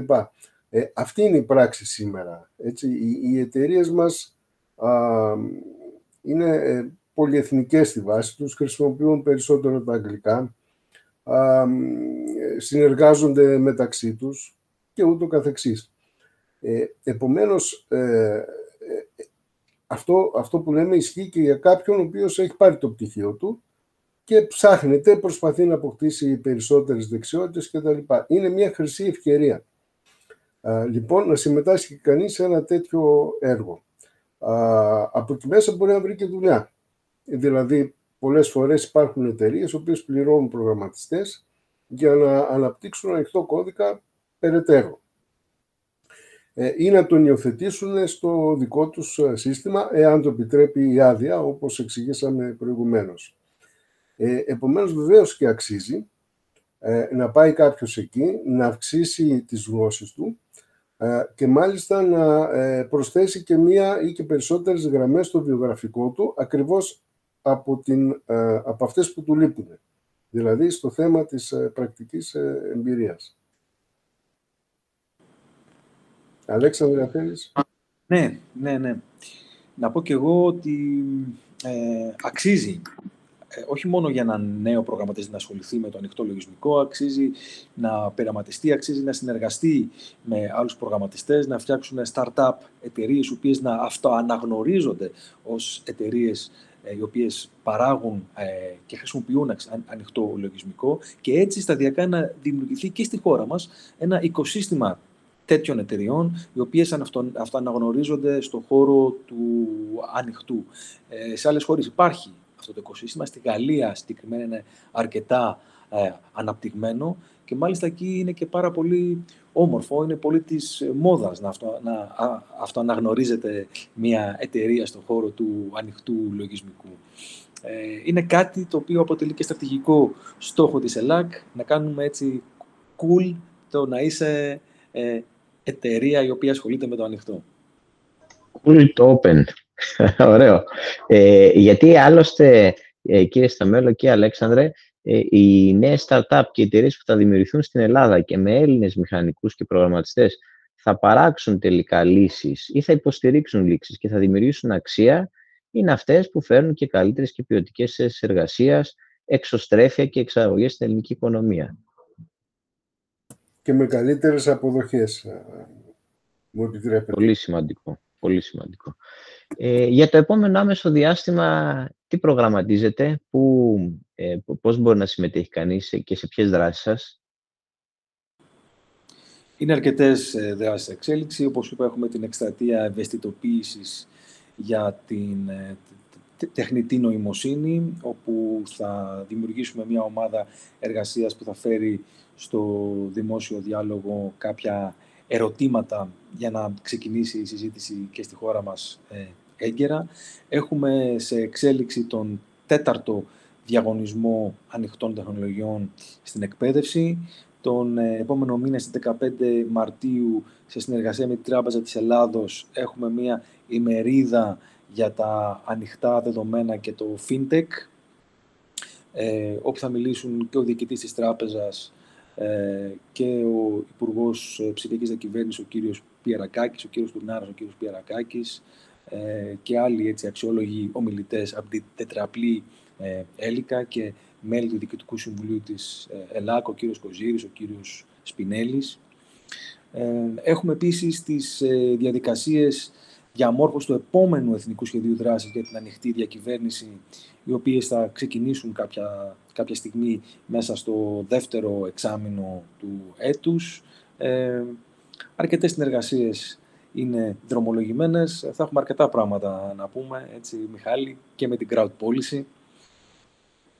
Ε, αυτή είναι η πράξη σήμερα. Έτσι. Οι, οι εταιρείες μας α, είναι ε, πολυεθνικές στη βάση τους, χρησιμοποιούν περισσότερο τα αγγλικά, α, συνεργάζονται μεταξύ τους και ούτω καθεξής. Ε, επομένως, ε, αυτό, αυτό που λέμε ισχύει και για κάποιον ο οποίος έχει πάρει το πτυχίο του και ψάχνεται, προσπαθεί να αποκτήσει περισσότερες δεξιότητες κτλ. Είναι μια χρυσή ευκαιρία. λοιπόν, να συμμετάσχει κανείς σε ένα τέτοιο έργο. από εκεί μέσα μπορεί να βρει και δουλειά. Δηλαδή, πολλές φορές υπάρχουν εταιρείες οι οποίες πληρώνουν προγραμματιστές για να αναπτύξουν ανοιχτό κώδικα περαιτέρω ε, ή να τον υιοθετήσουν στο δικό τους ε, σύστημα, εάν το επιτρέπει η άδεια, όπως εξηγήσαμε προηγουμένως. Ε, επομένως, βεβαίως και αξίζει ε, να πάει κάποιος εκεί, να αυξήσει τις γνώσεις του ε, και μάλιστα να προσθέσει και μία ή και περισσότερες γραμμές στο βιογραφικό του, ακριβώς από, την, από αυτές που του λείπουν. Δηλαδή, στο θέμα της πρακτικής εμπειρίας. Αλέξανδρα, θέλεις. Ναι, ναι, ναι. Να πω και εγώ ότι ε, αξίζει ε, όχι μόνο για έναν νέο προγραμματιστή να ασχοληθεί με το ανοιχτό λογισμικό, αξίζει να πειραματιστεί, αξίζει να συνεργαστεί με άλλους προγραμματιστές, να φτιάξουν start-up εταιρείες, οι οποίες να αυτοαναγνωρίζονται ως εταιρείες ε, οι οποίες παράγουν και χρησιμοποιούν ανοιχτό λογισμικό και έτσι σταδιακά να δημιουργηθεί και στη χώρα μας ένα οικοσύστημα τέτοιων εταιριών, οι οποίες αυτοαναγνωρίζονται στον χώρο του ανοιχτού. Ε, σε άλλες χώρες υπάρχει αυτό το οικοσύστημα. Στη Γαλλία συγκεκριμένα είναι αρκετά ε, αναπτυγμένο και μάλιστα εκεί είναι και πάρα πολύ όμορφο, είναι πολύ της μόδας να, αυτό, να αυτοαναγνωρίζεται μια εταιρεία στον χώρο του ανοιχτού λογισμικού. Ε, είναι κάτι το οποίο αποτελεί και στρατηγικό στόχο της ΕΛΑΚ, να κάνουμε έτσι cool το να είσαι ε, εταιρεία η οποία ασχολείται με το ανοιχτό. Cool το open. Ωραίο. Ε, γιατί άλλωστε, ε, κύριε Σταμέλο και Αλέξανδρε, ε, οι νέες startup και οι εταιρείες που θα δημιουργηθούν στην Ελλάδα και με Έλληνες μηχανικούς και προγραμματιστές θα παράξουν τελικά λύσεις ή θα υποστηρίξουν λύσεις και θα δημιουργήσουν αξία, είναι αυτές που φέρνουν και καλύτερες και ποιοτικές εργασίας, εξωστρέφεια και εξαγωγές στην ελληνική οικονομία και με καλύτερες αποδοχές, ε, μου επιτρέπετε. Πολύ σημαντικό. Πολύ σημαντικό. Ε, για το επόμενο άμεσο διάστημα, τι προγραμματίζετε, που, ε, πώς μπορεί να συμμετέχει κανείς και σε ποιες δράσεις σας; Είναι αρκετές ε, δράσεις εξέλιξη. Όπως είπα, έχουμε την εκστρατεία ευαισθητοποίησης για την τεχνητή νοημοσύνη, όπου θα δημιουργήσουμε μια ομάδα εργασίας που θα φέρει στο δημόσιο διάλογο κάποια ερωτήματα για να ξεκινήσει η συζήτηση και στη χώρα μας ε, έγκαιρα. Έχουμε σε εξέλιξη τον τέταρτο διαγωνισμό ανοιχτών τεχνολογιών στην εκπαίδευση. Τον ε, επόμενο μήνα στις 15 Μαρτίου, σε συνεργασία με την Τράπεζα της Ελλάδος, έχουμε μία ημερίδα για τα ανοιχτά δεδομένα και το FinTech, ε, όπου θα μιλήσουν και ο διοικητής της τράπεζας ε, και ο Υπουργός ε, Ψηφιακής Διακυβέρνησης, ο κύριος Πιερακάκη, ο κύριος Τουρνάρα, ο κύριος Πιερακάκη ε, και άλλοι έτσι, αξιόλογοι ομιλητές από την τετραπλή ε, Έλικα και μέλη του Διοικητικού Συμβουλίου της ε, ΕΛΑΚ, ο κύριος Κοζήρης, ο κύριος Σπινέλης. Ε, έχουμε επίσης τις ε, διαδικασίε διαμόρφωση του επόμενου Εθνικού Σχεδίου Δράσης για την ανοιχτή διακυβέρνηση, οι οποίες θα ξεκινήσουν κάποια, κάποια στιγμή μέσα στο δεύτερο εξάμεινο του έτους. Ε, αρκετές συνεργασίες είναι δρομολογημένες. Θα έχουμε αρκετά πράγματα να πούμε, έτσι, Μιχάλη, και με την crowd policy.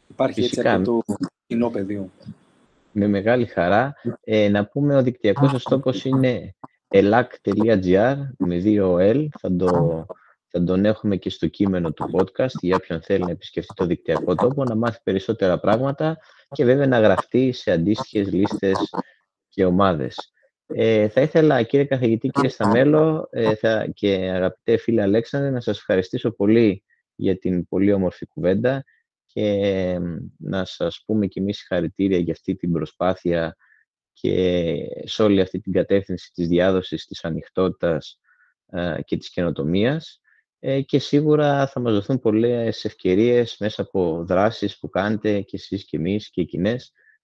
Υπάρχει Φυσικά. έτσι αρκετό κοινό πεδίο. Με μεγάλη χαρά. Ε, να πούμε ο δικτυακός τόπος είναι elac.gr με δύο L. Θα, το, θα τον έχουμε και στο κείμενο του podcast για όποιον θέλει να επισκεφτεί το δικτυακό τόπο, να μάθει περισσότερα πράγματα και βέβαια να γραφτεί σε αντίστοιχες λίστες και ομάδες. Ε, θα ήθελα, κύριε καθηγητή, κύριε Σταμέλο ε, θα, και αγαπητέ φίλε Αλέξανδρε, να σας ευχαριστήσω πολύ για την πολύ όμορφη κουβέντα και να σας πούμε και εμείς συγχαρητήρια για αυτή την προσπάθεια και σε όλη αυτή την κατεύθυνση της διάδοσης της ανοιχτότητας ε, και της καινοτομίας ε, και σίγουρα θα μας δοθούν πολλές ευκαιρίες μέσα από δράσεις που κάνετε και εσείς και εμείς και οι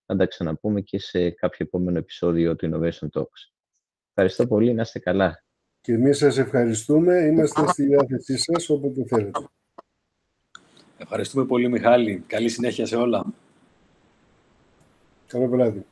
να τα ξαναπούμε και σε κάποιο επόμενο επεισόδιο του Innovation Talks. Ευχαριστώ πολύ, να είστε καλά. Και εμείς σας ευχαριστούμε. Είμαστε στη διάθεσή σας όποτε θέλετε. Ευχαριστούμε πολύ, Μιχάλη. Καλή συνέχεια σε όλα. Καλό βράδυ.